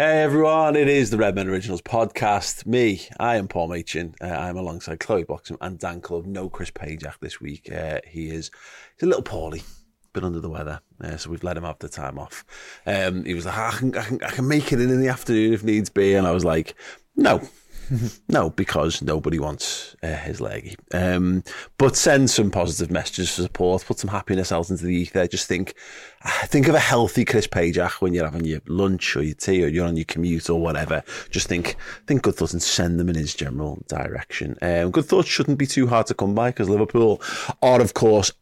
Hey everyone, it is the Redmen Originals podcast. Me, I am Paul Machin. Uh, I'm alongside Chloe Boxham and Dan Club. No Chris Pajak this week. Uh, he is he's a little poorly, been under the weather, uh, so we've let him have the time off. Um, he was like, I can, I, can, I can make it in in the afternoon if needs be, and I was like, no, no, because nobody wants uh, his leggy. Um, but send some positive messages for support. Put some happiness out into the ether. Just think, think of a healthy Chris Pajak when you're having your lunch or your tea or you're on your commute or whatever. Just think, think good thoughts and send them in his general direction. Um, good thoughts shouldn't be too hard to come by because Liverpool are, of course,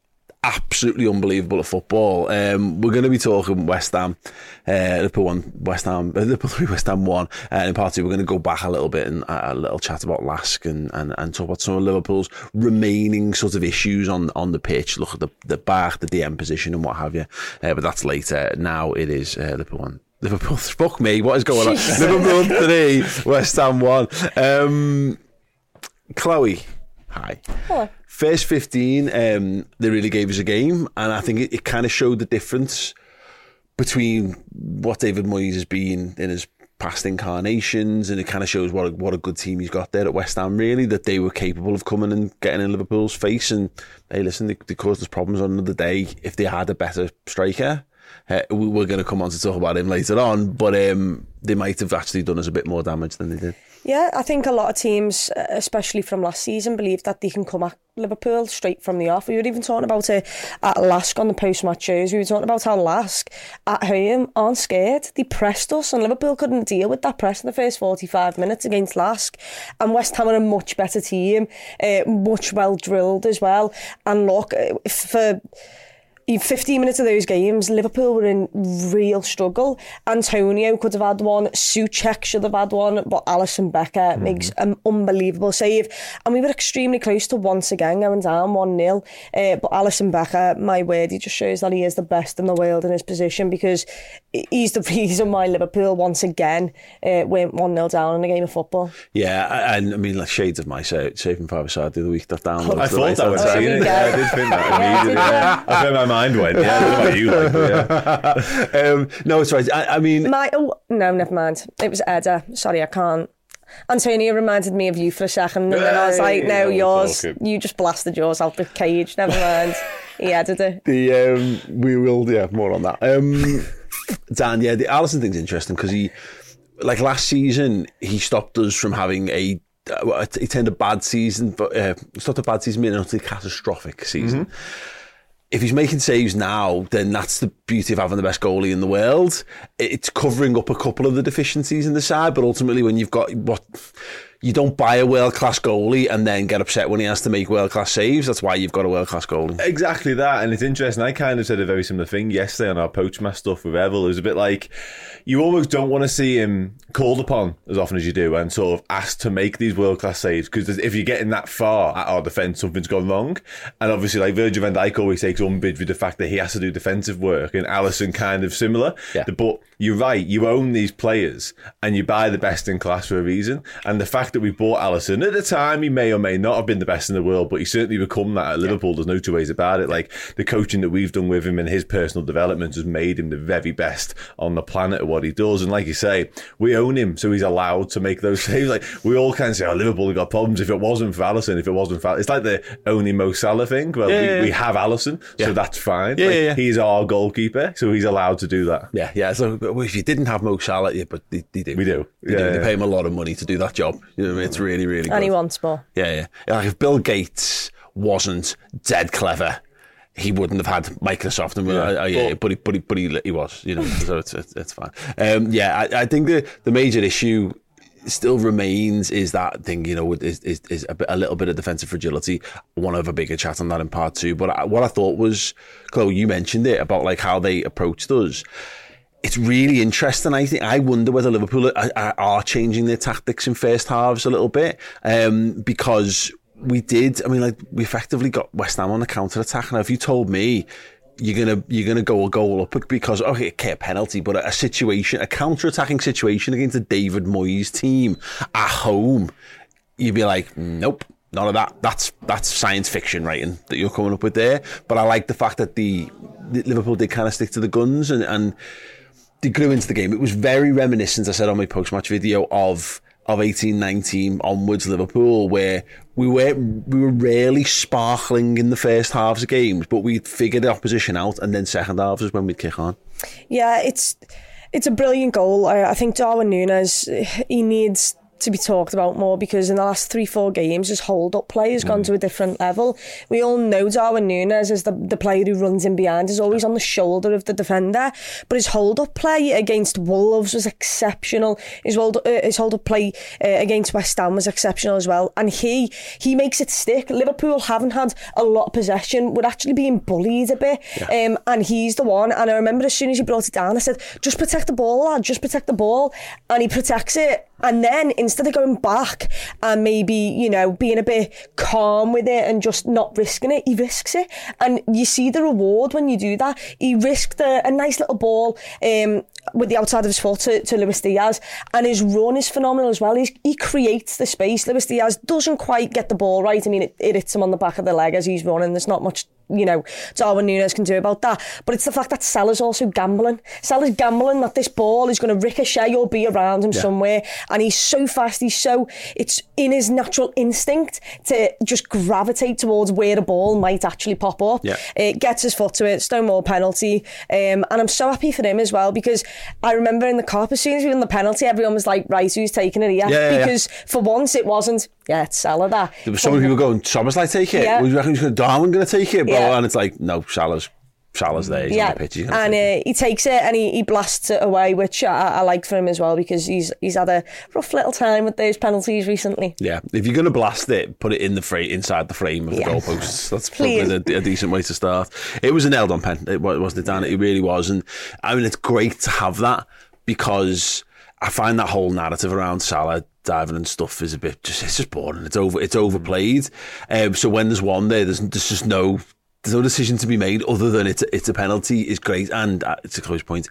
absolutely unbelievable at football. Um, we're going to be talking West Ham, uh, Liverpool one, West Ham, uh, Liverpool three, West Ham one. Uh, in part two, we're going to go back a little bit and uh, a little chat about Lask and, and, and talk about some of Liverpool's remaining sort of issues on on the pitch. Look at the the back, the DM position, and what have you. Uh, but that's later. Now it is uh, Liverpool one. Liverpool, fuck me, what is going on? Liverpool three, West Ham one. Um, Chloe, hi. Hello. First 15, um, they really gave us a game, and I think it, it kind of showed the difference between what David Moyes has been in his past incarnations, and it kind of shows what a, what a good team he's got there at West Ham. Really, that they were capable of coming and getting in Liverpool's face. And hey, listen, they, they caused us problems on another day. If they had a better striker, uh, we, we're going to come on to talk about him later on. But um, they might have actually done us a bit more damage than they did. Yeah, I think a lot of teams, uh, especially from last season, believe that they can come at Liverpool straight from the off. We were even talking about it at Lask on the post-match shows. We were talking about how Lask at home aren't scared. They pressed us and Liverpool couldn't deal with that press in the first 45 minutes against Lask. And West Ham are a much better team, uh, much well drilled as well. And look, uh, for... 15 minutes of those games, Liverpool were in real struggle. Antonio could have had one, Soucek should have had one, but Alisson Becker mm. makes an unbelievable save. And we were extremely close to once again going down 1 0. Uh, but Alisson Becker, my word, he just shows that he is the best in the world in his position because he's the reason why Liverpool once again uh, went 1 0 down in a game of football. Yeah, and I mean, like shades of my saving five side the other week that down. I thought that was oh, it. Yeah, I did think that immediately. yeah, I think my mind went. Yeah, what you like. Yeah. um, no, sorry. I, I mean, my oh no, never mind. It was Edda. Sorry, I can't. Antonio reminded me of you for a second, and then I was like, "No, yours. You just blasted yours out the cage. Never mind." he added it. The um, we will, yeah, more on that. Um, Dan, yeah, the Alisson thing's interesting because he, like last season, he stopped us from having a uh, he turned a bad season, but uh, stopped a bad season being an utterly catastrophic season. Mm-hmm if he's making saves now, then that's the beauty of having the best goalie in the world. It's covering up a couple of the deficiencies in the side, but ultimately, when you've got what you don't buy a world class goalie and then get upset when he has to make world class saves. That's why you've got a world class goalie. Exactly that, and it's interesting. I kind of said a very similar thing yesterday on our poach match stuff with Evel. It was a bit like you almost don't want to see him called upon as often as you do and sort of asked to make these world class saves because if you're getting that far at our defence, something's gone wrong. And obviously, like Virgil van Dijk always takes umbrage with the fact that he has to do defensive work, and Alisson kind of similar. Yeah. But you're right, you own these players and you buy the best in class for a reason. And the fact that we bought Alisson at the time, he may or may not have been the best in the world, but he certainly become that at Liverpool. Yeah. There's no two ways about it. Like the coaching that we've done with him and his personal development has made him the very best on the planet at what he does. And like you say, we own him, so he's allowed to make those saves. Like we all of say, oh, Liverpool have got problems. If it wasn't for Alisson, if it wasn't for, it's like the only Mo Salah thing. Well, yeah, we, yeah. we, have Alisson, so that's fine. Yeah, like, He's our goalkeeper, so he's allowed to do that. Yeah, yeah. So if you didn't have Mo Salah, yeah, but they, they do. We do. They, yeah, do. they pay him a lot of money to do that job. You know, it's really, really. And he wants more. Yeah, yeah. Like if Bill Gates wasn't dead clever he wouldn't have had Microsoft, and yeah. uh, yeah, but, but, he, but, he, but he, he was, you know, so it's, it's, it's fine. Um, yeah, I, I think the, the major issue still remains is that thing, you know, is, is, is a, bit, a, little bit of defensive fragility. I want to have a bigger chat on that in part two. But I, what I thought was, Chloe, you mentioned it about like how they approached us. It's really interesting. I think I wonder whether Liverpool are, are changing their tactics in first halves a little bit um, because we did. I mean, like we effectively got West Ham on the counter attack. Now, if you told me you're gonna you're gonna go a goal up because okay, okay, a penalty, but a situation, a counter attacking situation against a David Moyes team at home, you'd be like, nope. None of that. That's that's science fiction writing that you're coming up with there. But I like the fact that the, the Liverpool did kind of stick to the guns and, and they grew into the game. It was very reminiscent, I said on my post match video, of of eighteen nineteen onwards Liverpool, where we were we were rarely sparkling in the first halves of games, but we'd figure the opposition out, and then second halves is when we'd kick on. Yeah, it's it's a brilliant goal. I, I think Darwin Núñez he needs to be talked about more because in the last three, four games, his hold up play has mm. gone to a different level. We all know Darwin Núñez is the, the player who runs in behind, is always on the shoulder of the defender, but his hold up play against Wolves was exceptional. His hold, uh, his hold up play uh, against West Ham was exceptional as well. And he he makes it stick. Liverpool haven't had a lot of possession. We're actually being bullied a bit. Yeah. Um, and he's the one. And I remember as soon as he brought it down, I said, just protect the ball, lad, just protect the ball. And he protects it. And then instead of going back and maybe, you know, being a bit calm with it and just not risking it, he risks it. And you see the reward when you do that. He risked a, a nice little ball um, with the outside of his foot to, to Luis Diaz. And his run is phenomenal as well. He's, he creates the space. Luis Diaz doesn't quite get the ball right. I mean, it, it hits him on the back of the leg as he's running. There's not much you know, Darwin Núñez can do about that. But it's the fact that Salah's also gambling. Salah's gambling that this ball is going to ricochet or be around him yeah. somewhere. And he's so fast. He's so, it's in his natural instinct to just gravitate towards where the ball might actually pop up. Yeah. It gets his foot to it. Stonewall penalty. Um, and I'm so happy for him as well because I remember in the cup, as soon as we won the penalty, everyone was like, right, who's taking it here? Yeah, because for once it wasn't, yeah, it's Salah that. There were so many people going, Thomas like take it. Yeah. We reckon Darwin going to take it? bro? yeah. and it's like no, Salah's Salah's there. He's yeah, the pitch. And uh, he takes it and he, he blasts it away, which I, I like for him as well because he's he's had a rough little time with those penalties recently. Yeah, if you're going to blast it, put it in the frame inside the frame of the yeah. goalposts. That's probably a, a, decent way to start. It was an nailed on pen. It wasn't it, Dan? It really was, and I mean it's great to have that because I find that whole narrative around Salah diving and stuff is a bit just it's just boring. It's over it's overplayed. Um, so when there's one there, there's there's just no there's no decision to be made other than it's it's a penalty is great and uh, it's a close point.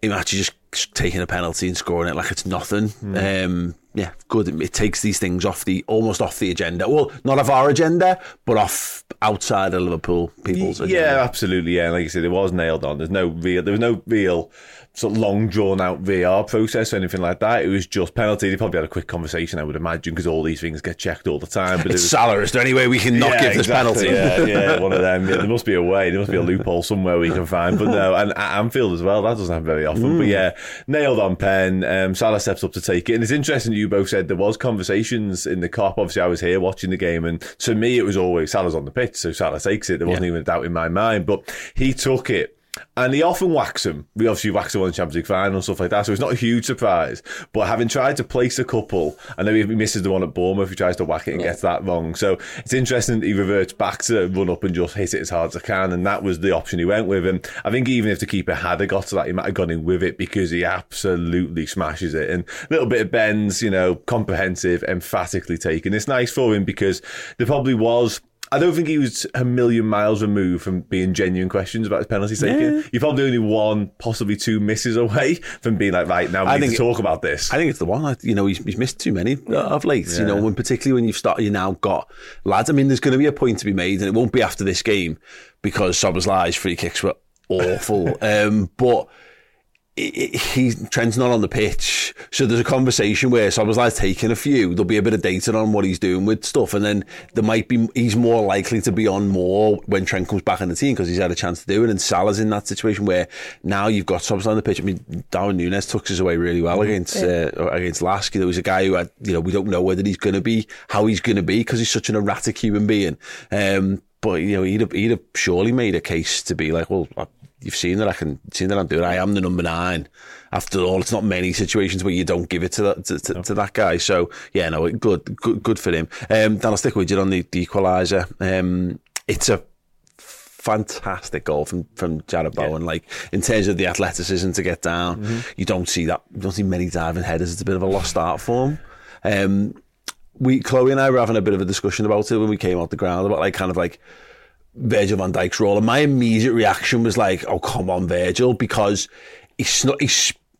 Him actually just taking a penalty and scoring it like it's nothing. Mm. Um, yeah, good. It, takes these things off the almost off the agenda. Well, not of our agenda, but off outside of Liverpool people's. Yeah, agenda. absolutely. Yeah, like you said, it was nailed on. There's no real. There was no real sort of long drawn out VR process or anything like that. It was just penalty. They probably had a quick conversation, I would imagine, because all these things get checked all the time. But it's it was, Salah. Is there any way we can not yeah, give this exactly, penalty? Yeah, yeah, one of them. Yeah, there must be a way. There must be a loophole somewhere we can find. But no, and at Anfield as well. That doesn't happen very often. Mm. But yeah, nailed on pen. Um, Salah steps up to take it, and it's interesting. You both said there was conversations in the Kop. Obviously, I was here watching the game, and to me, it was always Salah's on the pitch, so Salah takes it. There wasn't yeah. even a doubt in my mind. But he took it and he often whacks him. We obviously whacks him on the Champions League final and stuff like that, so it's not a huge surprise. But having tried to place a couple, I know he misses the one at Bournemouth, he tries to whack it and yeah. gets that wrong. So it's interesting that he reverts back to run up and just hit it as hard as I can, and that was the option he went with. And I think even if the keeper had got to that, he might have gone in with it because he absolutely smashes it. And a little bit of bends, you know, comprehensive, emphatically taken. It's nice for him because there probably was I don't think he was a million miles removed from being genuine questions about his penalty taking. Yeah. You're probably only one, possibly two misses away from being like, right now we I need to talk about this. I think it's the one. You know, he's, he's missed too many of late. Yeah. You know, when particularly when you've started, you now got lads. I mean, there's going to be a point to be made, and it won't be after this game because Szoboszlai's free kicks were awful. um, but he's Trent's not on the pitch, so there's a conversation where someone's like taking a few. There'll be a bit of data on what he's doing with stuff, and then there might be he's more likely to be on more when Trent comes back in the team because he's had a chance to do it. And Salah's in that situation where now you've got Szoboszlai on the pitch. I mean, Darwin Núñez took us away really well against yeah. uh, against Lasky. There was a guy who had you know we don't know whether he's going to be how he's going to be because he's such an erratic human being. Um, but you know, he'd have, he'd have surely made a case to be like, well, I, you've seen that I can seen that I'm doing. I am the number nine. After all, it's not many situations where you don't give it to that to, to, to that guy. So yeah, no, good, good, good for him. Um, Dan, I'll stick with you on the, the equaliser. Um, it's a fantastic goal from from Jarrod Bowen. Like in terms of the athleticism to get down, Mm-hmm. you don't see that. You don't see many diving headers. It's a bit of a lost art form. Um, we Chloe and I were having a bit of a discussion about it when we came out the ground about like kind of like Virgil van Dijk's role, and my immediate reaction was like, "Oh come on, Virgil," because he sn- he,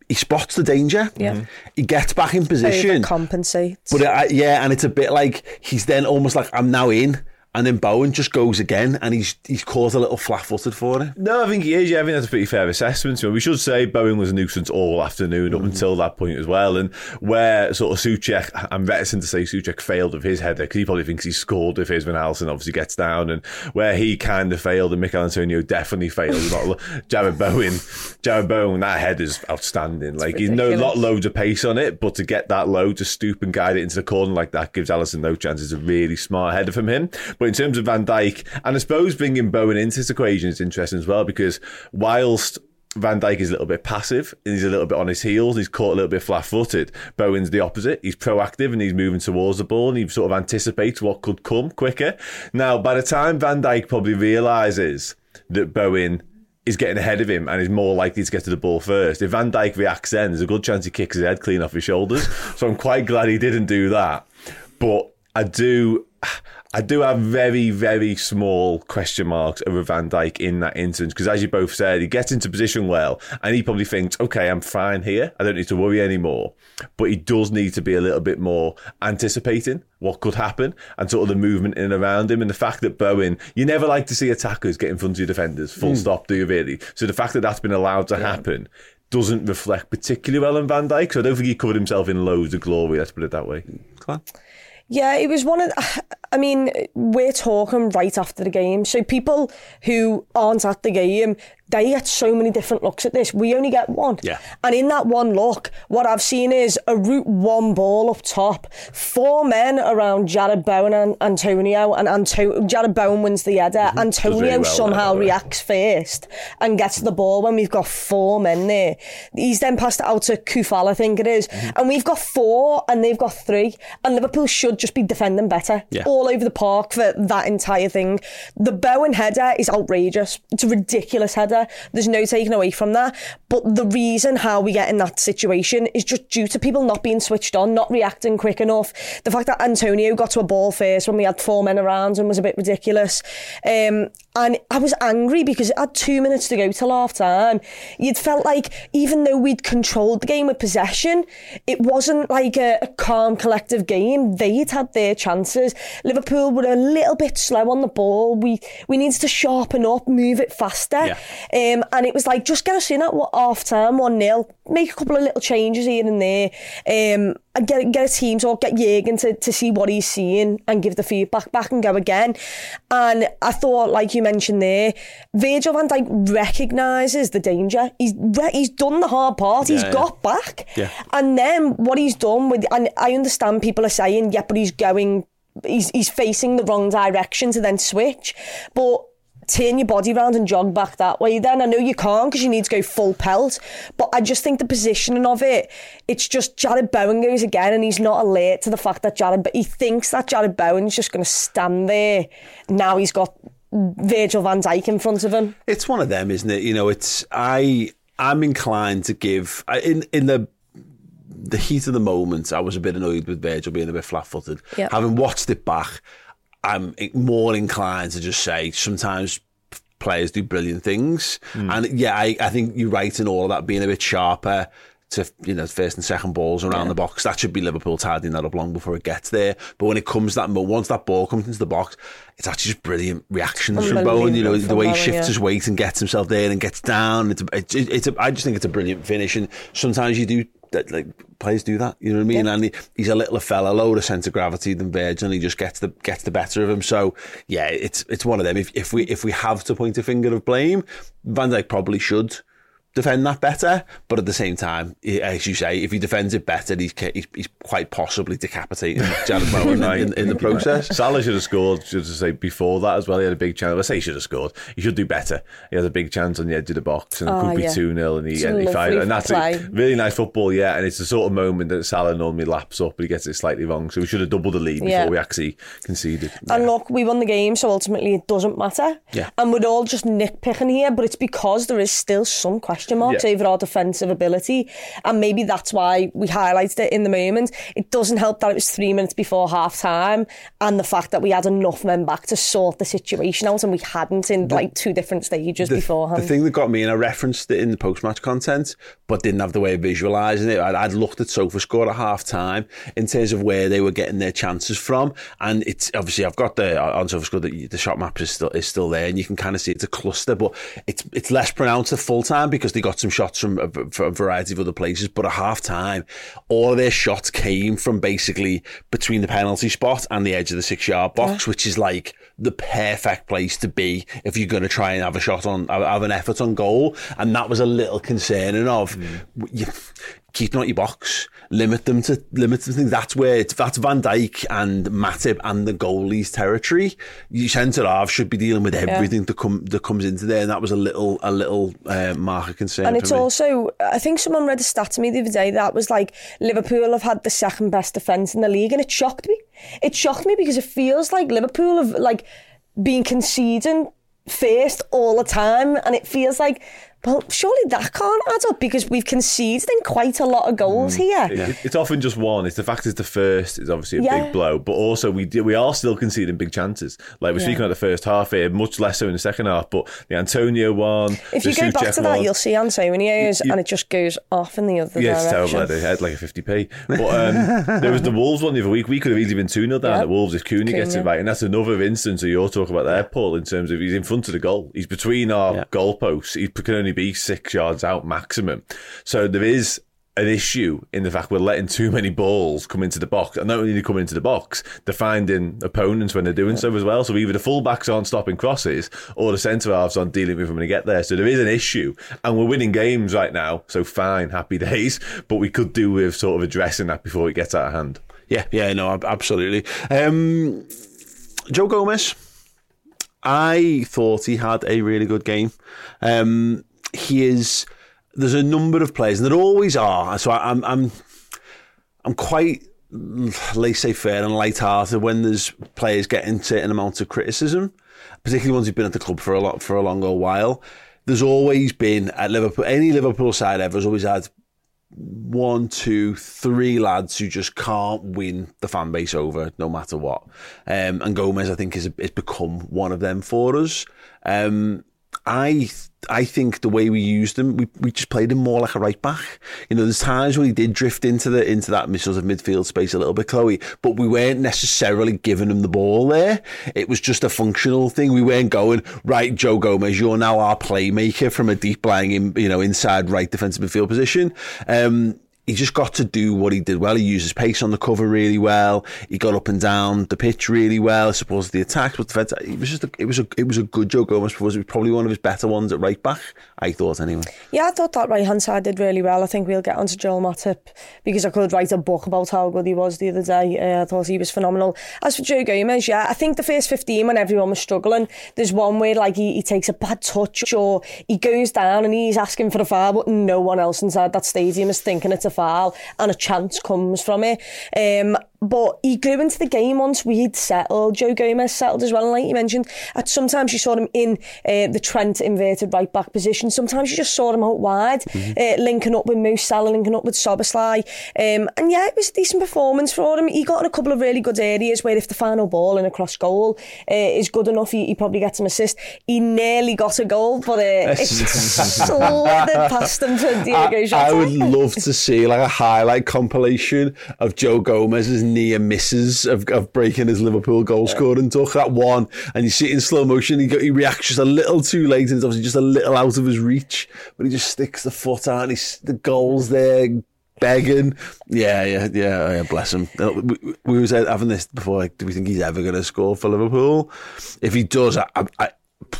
he spots the danger. Yeah. he gets back in position. Overcompensates. But uh, yeah, and it's a bit like he's then almost like I'm now in, and then Bowen just goes again, and he's he's caught a little flat-footed for it. No, I think he is. Yeah, I think that's a pretty fair assessment. We should say Bowen was a nuisance all afternoon up mm-hmm. until that point as well. And where sort of Souček, I'm reticent to say Souček failed with his header because he probably thinks he scored if his Van Alisson obviously gets down. And where he kind of failed and Michail Antonio definitely failed. not Jarrod Bowen, Jarrod Bowen, that head is outstanding. like he's no lot loads of pace on it, but to get that low to stoop and guide it into the corner like that gives Alisson no chance. It's a really smart header from him. But in terms of Van Dijk, and I suppose bringing Bowen into this equation is interesting as well because whilst Van Dijk is a little bit passive and he's a little bit on his heels. He's caught a little bit flat footed. Bowen's the opposite. He's proactive and he's moving towards the ball and he sort of anticipates what could come quicker. Now, by the time Van Dijk probably realises that Bowen is getting ahead of him and is more likely to get to the ball first. If Van Dijk reacts then, there's a good chance he kicks his head clean off his shoulders. so I'm quite glad he didn't do that. But I do I do have very, very small question marks over Van Dijk in that instance because, as you both said, he gets into position well and he probably thinks, okay, I'm fine here. I don't need to worry anymore. But he does need to be a little bit more anticipating what could happen and sort of the movement in and around him. And the fact that Bowen, you never like to see attackers get in front of your defenders, full hmm. stop, do you really? So the fact that that's been allowed to happen doesn't reflect particularly well on Van Dijk. So I don't think he covered himself in loads of glory, let's put it that way. Yeah, it was one of. I mean, we're talking right after the game, so people who aren't at the game, they get so many different looks at this. We only get one. Yeah. And in that one look, what I've seen is a route one ball up top, four men around Jarrod Bowen and Antonio, and Anto- Jarrod Bowen wins the header. Mm-hmm. Antonio really well, somehow by the way. reacts first and gets the ball when we've got four men there. He's then passed it out to Coufal, I think it is. Mm-hmm. And we've got four and they've got three. And Liverpool should just be defending better Yeah. all over the park for that entire thing. The Bowen header is outrageous. It's a ridiculous header. There's no taking away from that. But the reason how we get in that situation is just due to people not being switched on, not reacting quick enough. The fact that Antonio got to a ball first when we had four men around and was a bit ridiculous. Um, and I was angry because it had two minutes to go till half time. You'd felt like even though we'd controlled the game with possession, it wasn't like a, a calm, collective game. They'd had their chances. Liverpool were a little bit slow on the ball. We we needed to sharpen up, move it faster. Um, and it was like, just get us in at what, half time, 1 0, make a couple of little changes here and there. Um, and get, get a team talk, get Jürgen to, to see what he's seeing and give the feedback back and go again. And I thought, like you mentioned there, Virgil van Dijk recognises the danger. He's re- he's done the hard part. he's Yeah, yeah. got back. Yeah. And then what he's done with, and I understand people are saying, yeah, but he's going, he's, he's facing the wrong direction to then switch. But turn your body round and jog back that way then. I know you can't because you need to go full pelt, but I just think the positioning of it, it's just Jarrod Bowen goes again and he's not alert to the fact that Jarrod, but he thinks that Jarrod Bowen's just going to stand there. Now he's got Virgil van Dijk in front of him. It's one of them, isn't it? You know, it's I. I'm inclined to give in in the the heat of the moment. I was a bit annoyed with Virgil being a bit flat-footed. Yeah. Having watched it back, I'm more inclined to just say sometimes players do brilliant things, and yeah, I, I think you're right in all of that being a bit sharper. To you know, first and second balls around the box, that should be Liverpool tidying that up long before it gets there. But when it comes that once that ball comes into the box, it's actually just brilliant reactions from Bowen. You know, the way he shifts yeah. his weight and gets himself there and gets down. It's a, it's, it's a, I just think it's a brilliant finish, and sometimes you do that. Like players do that, you know what I mean? And he, he's a littler fella, lower centre of gravity than Virgil, and he just gets the gets the better of him. So yeah, it's it's one of them. If if we if we have to point a finger of blame, Van Dijk probably should defend that better. But at the same time, as you say, if he defends it better, he's he's, he's quite possibly decapitating Jarrod Bowen in, in, the process. Salah should have scored. Should I say before that as well. He had a big chance. I say he should have scored. He should do better. He had a big chance on the edge of the box and Oh, it could be yeah. two 0 and he It's and he lovely fired. And that's play. it. really nice football. Yeah, and it's the sort of moment that Salah normally laps up, but he gets it slightly wrong. So we should have doubled the lead before Yeah. we actually conceded. And look, we won the game, so ultimately it doesn't matter. Yeah. And we're all just nitpicking here, but it's because there is still some question marks Yeah. over our defensive ability. And maybe that's why we highlighted it in the moment. It doesn't help that it was three minutes before half time and the fact that we had enough men back to sort the situation out and we hadn't in like two different stages the, beforehand. the thing that got me, and I referenced it in the post match content, but didn't have the way of visualising it. I'd, I'd looked at SofaScore at half time in terms of where they were getting their chances from. And it's obviously, I've got the uh, on SofaScore that the shot map is still is still there, and you can kind of see it's a cluster, but it's it's less pronounced at full time because they got some shots from a, from a variety of other places. But at half time, all of their shots came from basically between the penalty spot and the edge of the six yard box, which is like the perfect place to be if you're going to try and have a shot on, have an effort on goal. And that was a little concerning of you, keep them at your box, limit them to limit them. to things. That's where it's, that's Van Dijk and Matip and the goalie's territory. You centre half should be dealing with everything that come that comes into there, and that was a little a little uh, mark of concern. And it's me. also, I think someone read a stat to me the other day that was like Liverpool have had the second best defence in the league, and it shocked me. It shocked me because it feels like Liverpool have like been conceding first all the time, and it feels like, well, surely that can't add up because we've conceded in quite a lot of goals here. It- It's often just one. It's the fact it's the first is obviously a Yeah. big blow, but also we do, we are still conceding big chances. Like we're Yeah. speaking about the first half here, much less so in the second half. But the Antonio one, If you go back Souček to that, one- you'll see Antonio's, You- and it just goes off in the other Yeah, it's direction. terrible. They had like a 50p. But um, there was the Wolves one the other week. We could have easily been 2 0 down Yeah. at Wolves if Cunha gets it right. And that's another instance of your talk about there, Paul, in terms of he's in front of the goal. He's between our Yeah. goalposts. He can only be six yards out maximum. So there is an issue in the fact we're letting too many balls come into the box. And not only they come into the box, they're finding opponents when they're doing so as well. So either the fullbacks aren't stopping crosses or the centre halves aren't dealing with them when they get there. So there is an issue. And we're winning games right now. So fine, happy days. But we could do with sort of addressing that before it gets out of hand. Yeah, yeah, no, absolutely. Um, Joe Gomez, I thought he had a really good game. Um, he is. There's a number of players, and there always are. So I, I'm, I'm, I'm quite laissez-faire and light-hearted when there's players getting certain amounts of criticism, particularly ones who've been at the club for a lot for a longer while. There's always been at Liverpool, any Liverpool side ever has always had one, two, three lads who just can't win the fan base over no matter what. Um, and Gomez, I think, has, has become one of them for us. Um, I I think the way we used him, we, we just played him more like a right back. You know, there's times when he did drift into the into that sort of midfield space a little bit, Chloe, but we weren't necessarily giving him the ball there. It was just a functional thing. We weren't going right, Joe Gomez, you're now our playmaker from a deep lying, in, you know, inside right defensive midfield position. Um, he just got to do what he did well. He used his pace on the cover really well. He got up and down the pitch really well. I suppose the attacks, but defense, it was just a, it was a it was a good Joe Gomez. It was probably one of his better ones at right back. I thought anyway. Yeah, I thought that right hand side did really well. I think we'll get onto Joel Matip because I could write a book about how good he was the other day. Uh, I thought he was phenomenal. As for Joe Gomez, yeah, I think the first 15 when everyone was struggling, there's one where like he, he takes a bad touch or he goes down and he's asking for a foul, but no one else inside that stadium is thinking it's a foul and a chance comes from it. Um, but he grew into the game once we'd settled. Joe Gomez settled as well. And like you mentioned, at sometimes you saw him in uh, the Trent inverted right back position. Sometimes you just saw him out wide, uh, linking up with Mo Salah, linking up with Szoboszlai. Um, and yeah, it was a decent performance for him. He got in a couple of really good areas where if the final ball in a cross goal uh, is good enough, he, he probably gets an assist. He nearly got a goal, but uh, it slithered past him to Diogo I, I would love to see like a highlight compilation of Joe Gomez's near misses of, of breaking his Liverpool goal scoring duck. That one, and you see it in slow motion. He, he reacts just a little too late, and it's obviously just a little out of his reach. But he just sticks the foot out, and he's, the goal's there. Begging, yeah, yeah, yeah, oh, yeah. Bless him. We, we was having this before. Like, do we think he's ever going to score for Liverpool? If he does, I, I,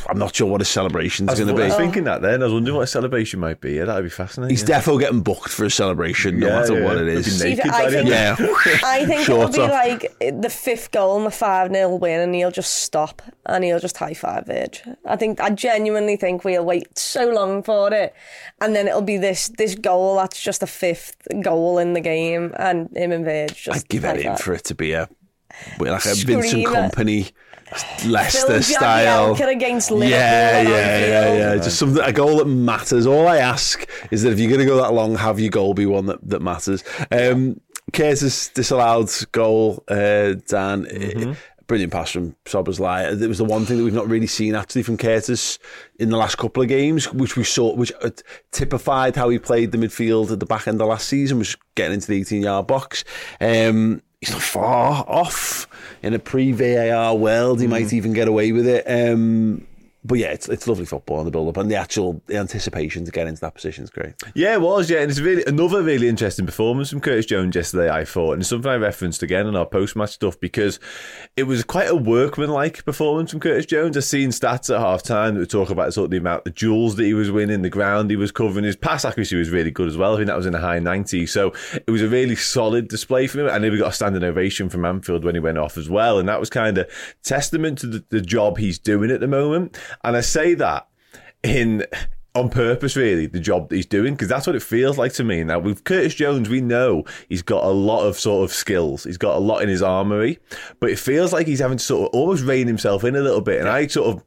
I'm not sure what his celebration's I was, going to be. I was thinking that then. I was wondering what a celebration might be. Yeah, that'd be fascinating. He's definitely getting booked for a celebration, no Yeah, matter yeah. what it He'll be naked See, by I the think, end Yeah. I think Shorts it'll be like the fifth goal and the 5 0 win, and he'll just stop and he'll just high five Virg. I think, I genuinely think we'll wait so long for it, and then it'll be this this goal that's just a fifth goal in the game, and him and Virg just. I'd give high anything five. for it to be a like a Vincent Screamer. Kompany, Phil Leicester style. Jagielka against Liverpool. Yeah, on yeah, yeah, Anfield. yeah. Just something, a goal that matters. All I ask is that if you're going to go that long, have your goal be one that, that matters. Um, Curtis disallowed goal, uh, Dan. Mm-hmm. Brilliant pass from Szoboszlai. It was the one thing that we've not really seen actually from Curtis in the last couple of games, which we saw, which uh, typified how he played the midfield at the back end of last season, was getting into the 18 yard box. Um, he's not far off in a pre VAR world. He might even get away with it. Um, but yeah, it's it's lovely football and the build up and the actual the anticipation to get into that position is great. Yeah, it was. Yeah, and it's really another really interesting performance from Curtis Jones yesterday. I thought, and it's something I referenced again in our post match stuff because it was quite a workman-like performance from Curtis Jones. I've seen stats at half time that would talk about sort of the amount of duels that he was winning, the ground he was covering. His pass accuracy was really good as well. I think that was in the high 90s. So it was a really solid display from him. And then we got a standing ovation from Anfield when he went off as well. And that was kind of testament to the, the job he's doing at the moment. And I say that in on purpose, really, the job that he's doing, because that's what it feels like to me. Now, with Curtis Jones, we know he's got a lot of sort of skills. He's got a lot in his armory, but it feels like he's having to sort of almost rein himself in a little bit. And I sort of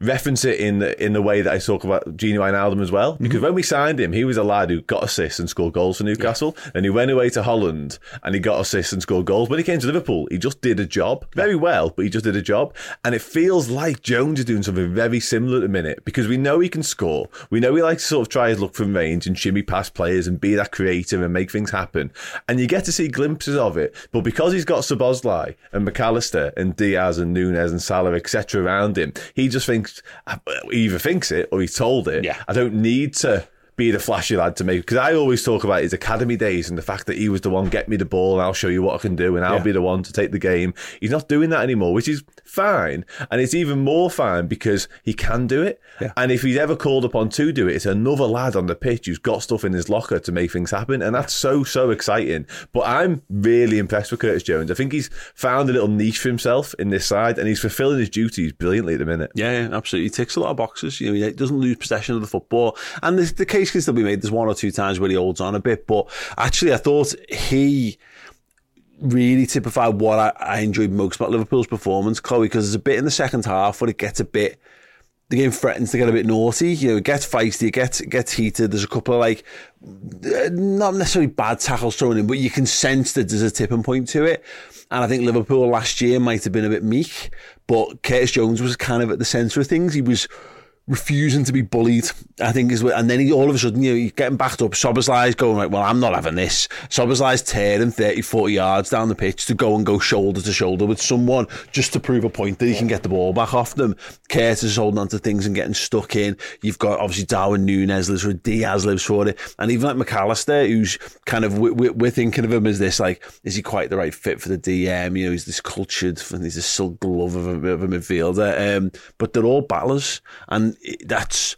reference it in the, in the way that I talk about Gino Wijnaldum as well, because mm-hmm. when we signed him, he was a lad who got assists and scored goals for Newcastle, and he went away to Holland and he got assists and scored goals. When he came to Liverpool, he just did a job very well, but he just did a job, and it feels like Jones is doing something very similar at the minute because we know he can score. We know he likes to sort of try his luck from range and shimmy past players and be that creative and make things happen. And you get to see glimpses of it. But because he's got Szoboszlai and McAllister and Diaz and Núñez and Salah, etc., around him, he just thinks he either thinks it or he's told it. Yeah. I don't need to be the flashy lad to make because I always talk about his academy days and the fact that he was the one get me the ball and I'll show you what I can do and I'll Yeah. be the one to take the game. He's not doing that anymore, which is fine, and it's even more fine because he can do it. Yeah. And if he's ever called upon to do it, it's another lad on the pitch who's got stuff in his locker to make things happen, and that's so so exciting. But I'm really impressed with Curtis Jones. I think he's found a little niche for himself in this side, and he's fulfilling his duties brilliantly at the minute. Yeah, yeah, absolutely. He ticks a lot of boxes. You know, he doesn't lose possession of the football, and the, the case can still be made. There's one or two times where he holds on a bit, but actually, I thought he really typified what I, I enjoyed most about Liverpool's performance, Chloe, because there's a bit in the second half where it gets a bit. The game threatens to get a bit naughty. You know, it gets feisty, it gets gets heated. There's a couple of like, not necessarily bad tackles thrown in, but you can sense that there's a tipping point to it. And I think Liverpool last year might have been a bit meek, but Curtis Jones was kind of at the centre of things. He was refusing to be bullied, I think is what, and then he all of a sudden, you know, he's getting backed up. Szoboszlai's going like, well, I'm not having this. Szoboszlai's tearing 30, 40 yards down the pitch to go and go shoulder to shoulder with someone just to prove a point that he can get the ball back off them. Curtis is holding on to things and getting stuck in. You've got obviously Darwin Núñez lives for Diaz lives for it, and even like McAllister, who's kind of, we, we're thinking of him as this, like, is he quite the right fit for the DM? You know, he's this cultured, and he's a silk glove of a, of a midfielder. Um, but they're all battlers, and that's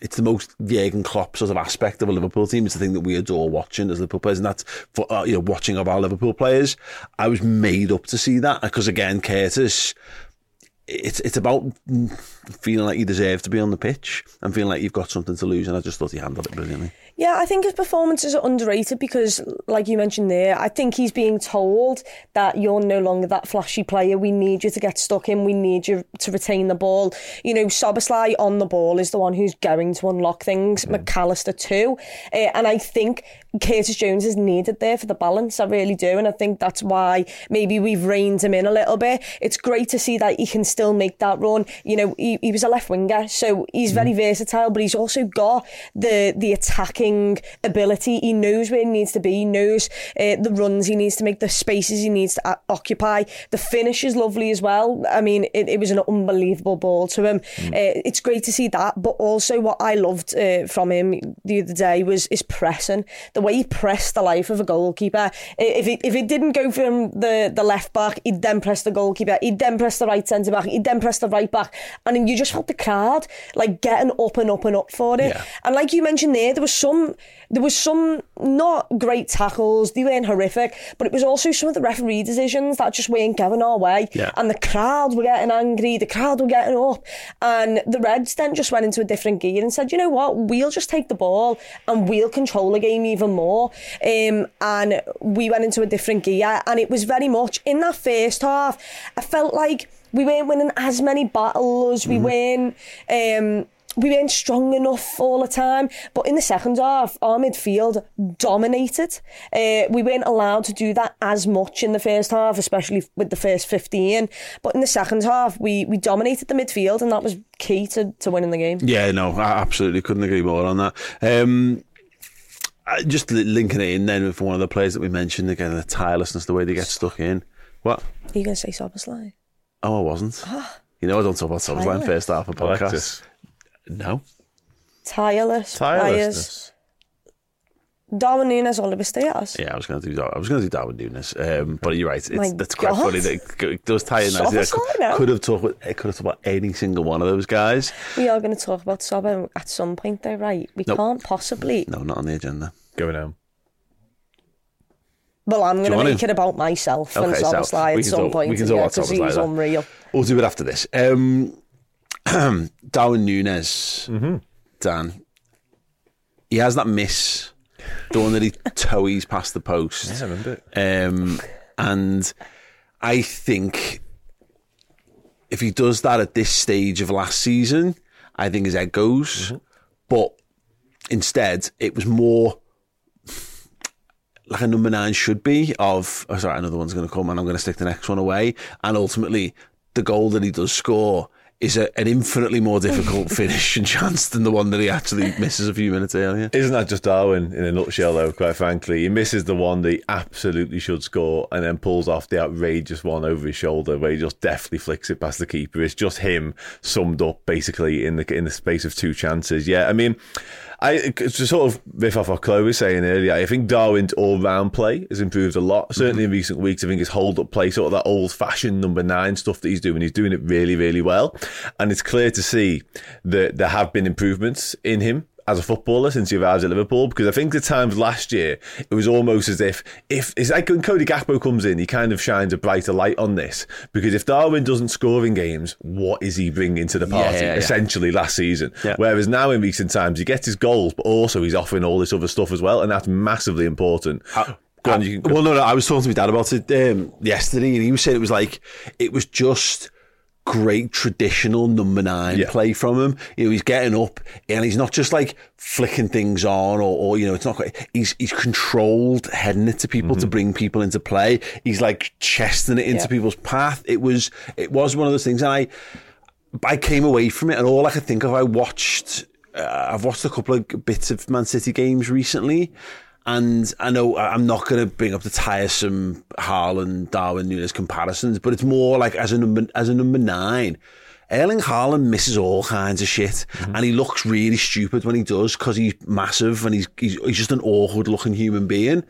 it's the most Jurgen Klopp sort of aspect of a Liverpool team. It's the thing that we adore watching as Liverpool players, and that's for uh, you know watching of our Liverpool players. I was made up to see that because again, Curtis. It's it's about feeling like you deserve to be on the pitch and feeling like you've got something to lose, and I just thought he handled it brilliantly. Yeah, I think his performances are underrated because, like you mentioned there, I think he's being told that you're no longer that flashy player. We need you to get stuck in. We need you to retain the ball. You know, Szoboszlai on the ball is the one who's going to unlock things. McAllister too, uh, and I think Curtis Jones is needed there for the balance. I really do, and I think that's why maybe we've reined him in a little bit. It's great to see that he can still make that run. You know, he, he was a left winger, so he's very versatile, but he's also got the the attacking ability. He knows where he needs to be. He knows uh, the runs he needs to make, the spaces he needs to uh, occupy. The finish is lovely as well. I mean, it, it was an unbelievable ball to him. Mm. Uh, it's great to see that, but also what I loved uh, from him the other day was his pressing. The way he pressed the life of a goalkeeper. If it, if it didn't go from the, the left back, he'd then press the goalkeeper. He'd then press the right centre back. He'd then press the right back. And you just felt the crowd like getting up and up and up for it. Yeah. And like you mentioned there, there was some there was some not great tackles, they weren't horrific, but it was also some of the referee decisions that just weren't going our way. Yeah. And the crowd were getting angry, the crowd were getting up. And the Reds then just went into a different gear and said, you know what, we'll just take the ball and we'll control the game even more. Um, and we went into a different gear. And it was very much in that first half, I felt like we weren't winning as many battles, we mm-hmm. weren't. Um, we weren't strong enough all the time. But in the second half, our midfield dominated. Uh, we weren't allowed to do that as much in the first half, especially with the first 15. But in the second half, we, we dominated the midfield, and that was key to, to winning the game. Yeah, no, I absolutely couldn't agree more on that. Um, just linking it in then with one of the players that we mentioned again, the tirelessness, the way they get stuck in. What? Are you going to say Szoboszlai? Oh, I wasn't. Ah. you know, I don't talk about Szoboszlai first half of podcast. No. Tireless. Tirelessness. Darwin Núñez Oliver Stiers. Yeah, I was going to do I was going to do Darwin Núñez, um, but you're right. It's, that's quite funny that those tired nights. Could, could have talked. It could have talked about any single one of those guys. We are going to talk about Sobo at some point, though, right? We nope. can't possibly. No, not on the agenda. Going home. Well, I'm going to make it about myself okay, and Szoboszlai so at some talk, point. We can talk yeah, about Szoboszlai. He's unreal. We'll do it after this. Um, Darwin Núñez, mm-hmm. Dan, he has that miss, the one that he toes past the post. Yeah, I remember. Um, and I think if he does that at this stage of last season, I think his head goes. Mm-hmm. But instead, it was more like a number nine should be of, oh, sorry, another one's going to come and I'm going to stick the next one away. And ultimately, the goal that he does score is a, an infinitely more difficult finish and chance than the one that he actually misses a few minutes earlier. Isn't that just Darwin in a nutshell, though, quite frankly? He misses the one that he absolutely should score and then pulls off the outrageous one over his shoulder where he just deftly flicks it past the keeper. It's just him summed up basically in the in the space of two chances. Yeah, I mean, I to sort of riff off what Chloe was saying earlier, I think Darwin's all round play has improved a lot. Certainly mm-hmm. in recent weeks, I think his hold up play, sort of that old fashioned number nine stuff that he's doing, he's doing it really, really well. And it's clear to see that there have been improvements in him as a footballer since he arrived at Liverpool because I think the times last year it was almost as if if it's like when Cody Gakpo comes in, he kind of shines a brighter light on this because if Darwin doesn't score in games, what is he bringing to the party? Yeah, yeah, yeah. Essentially, last season. Whereas now in recent times, he gets his goals, but also he's offering all this other stuff as well, and that's massively important. Uh, on, well, no, no, I was talking to my dad about it um, yesterday, and he was saying it was like it was just great traditional number nine yeah. play from him. You know, he's getting up and he's not just like flicking things on or, or you know, it's not quite, he's, he's controlled heading it to people mm-hmm. to bring people into play. He's like chesting it into yeah. people's path. It was, it was one of those things. And I, I came away from it and all I could think of, I watched, uh, I've watched a couple of bits of Man City games recently and I know I'm not going to bring up the tiresome Haaland, Darwin Núñez comparisons, but it's more like as a number as a number nine. Erling Haaland misses all kinds of shit, mm-hmm. and he looks really stupid when he does because he's massive and he's, he's he's just an awkward looking human being.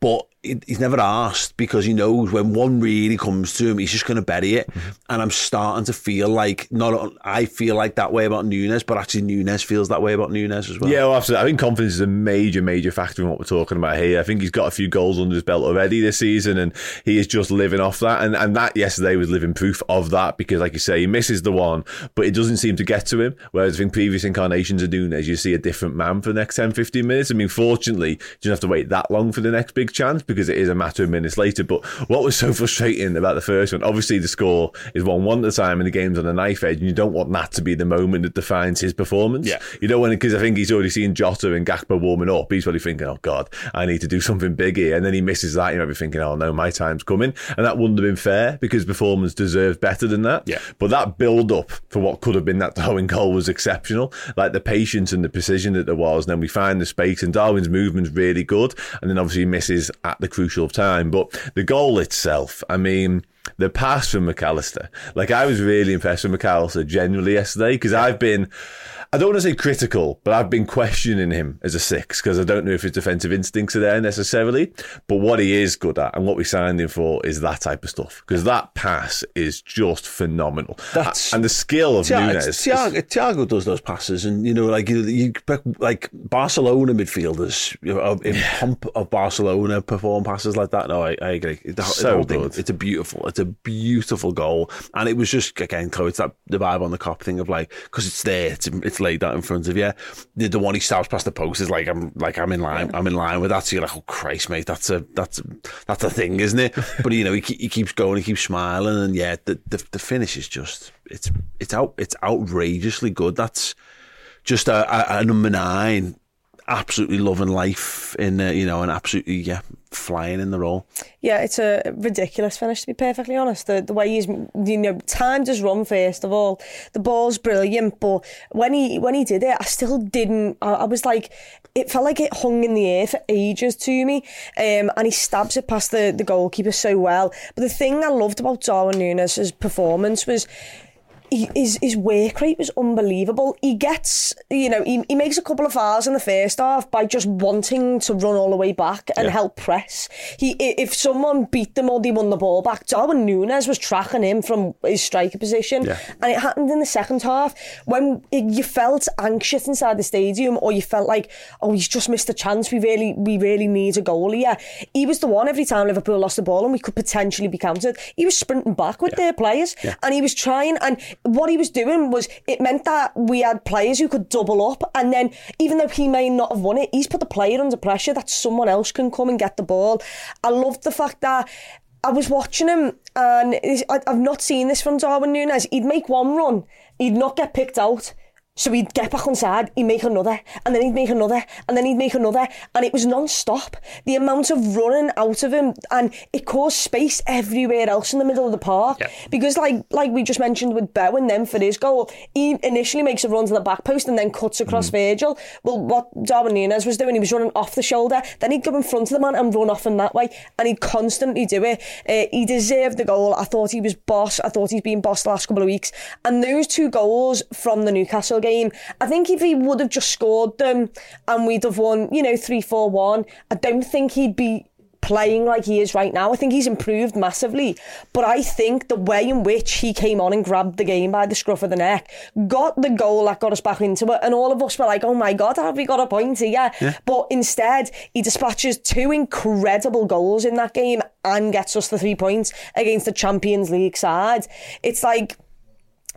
But he's never asked because he knows when one really comes to him, he's just going to bury it. Mm-hmm. And I'm starting to feel like not I feel like that way about Núñez, but actually Núñez feels that way about Núñez as well. Yeah, well, absolutely. I think confidence is a major, major factor in what we're talking about here. I think he's got a few goals under his belt already this season, and he is just living off that. And and that yesterday was living proof of that because, like you say, he misses the one, but it doesn't seem to get to him. Whereas I think previous incarnations of Núñez, you see a different man for the next 10, 15 minutes. I mean, fortunately, you don't have to wait that long for the next big chance because it is a matter of minutes later. But what was so frustrating about the first one, obviously the score is 1 1 at the time and the game's on a knife edge, and you don't want that to be the moment that defines his performance. Yeah. You don't want to, because I think he's already seen Jota and Gakpo warming up. He's probably thinking, oh God, I need to do something big here. And then he misses that, you know, be thinking, oh no, my time's coming. And that wouldn't have been fair because performance deserves better than that. Yeah. But that build up for what could have been that Darwin goal was exceptional. Like the patience and the precision that there was. And then we find the space, and Darwin's movement's really good. And then obviously he misses at the crucial time. But the goal itself, I mean, the pass from McAllister. Like I was really impressed with McAllister generally yesterday because I've been. I don't want to say critical, but I've been questioning him as a six because I don't know if his defensive instincts are there necessarily. But what he is good at and what we signed him for is that type of stuff because that pass is just phenomenal. That's- and the skill of Thiago, Núñez. is- Thiago, Thiago does those passes, and you know, like you, you like Barcelona midfielders you know, in pomp of Barcelona perform passes like that. No, I, I agree. The, whole- the So thing, good. it's a beautiful, it's a beautiful goal, and it was just again, Chloe, it's that the vibe on the Kop thing of like because it's there, it's, it's laid out in front of you. The, the one he stabs past the post is like I'm like I'm in line, I'm in line with that. So you're like, oh Christ, mate, that's a that's that's a thing, isn't it? but you know, he, he keeps going, he keeps smiling, and yeah, the, the the finish is just it's it's out it's outrageously good. That's just a, a, a number nine, absolutely loving life in uh, you know, and absolutely yeah, flying in the role. Yeah, it's a ridiculous finish to be perfectly honest. The the way he's you know time just run first of all, the ball's brilliant, but when he when he did it, I still didn't. I, I was like, it felt like it hung in the air for ages to me, um, and he stabs it past the the goalkeeper so well. But the thing I loved about Darwin Núñez' performance was he, his his work rate was unbelievable. He gets, you know, he, he makes a couple of fouls in the first half by just wanting to run all the way back and Yeah. help press. He if someone beat them or they won the ball back, Darwin Núñez was tracking him from his striker position, Yeah. and it happened in the second half when you felt anxious inside the stadium or you felt like, oh, he's just missed a chance. We really we really need a goal here. He was the one every time Liverpool lost the ball and we could potentially be countered. He was sprinting back with their players and he was trying and what he was doing was it meant that we had players who could double up and then even though he may not have won it, he's put the player under pressure that someone else can come and get the ball. I loved the fact that I was watching him and I've not seen this from Darwin Núñez. He'd make one run, he'd not get picked out. So he'd get back on side, he'd make another, and then he'd make another, and then he'd make another, and it was non-stop. The amount of running out of him, and it caused space everywhere else in the middle of the park. Yeah. Because like like we just mentioned with Bowen then for his goal, he initially makes a run to the back post and then cuts across Virgil. Well, what Darwin Núñez was doing, he was running off the shoulder, then he'd go in front of the man and run off him that way, and he'd constantly do it. Uh, he deserved the goal. I thought he was boss. I thought he's been boss the last couple of weeks. And those two goals from the Newcastle game, I think if he would have just scored them and we'd have won, you know, 3 4 1, I don't think he'd be playing like he is right now. I think he's improved massively. But I think the way in which he came on and grabbed the game by the scruff of the neck, got the goal that got us back into it, and all of us were like, oh my God, have we got a point here? But instead, he dispatches two incredible goals in that game and gets us the three points against the Champions League side. It's like,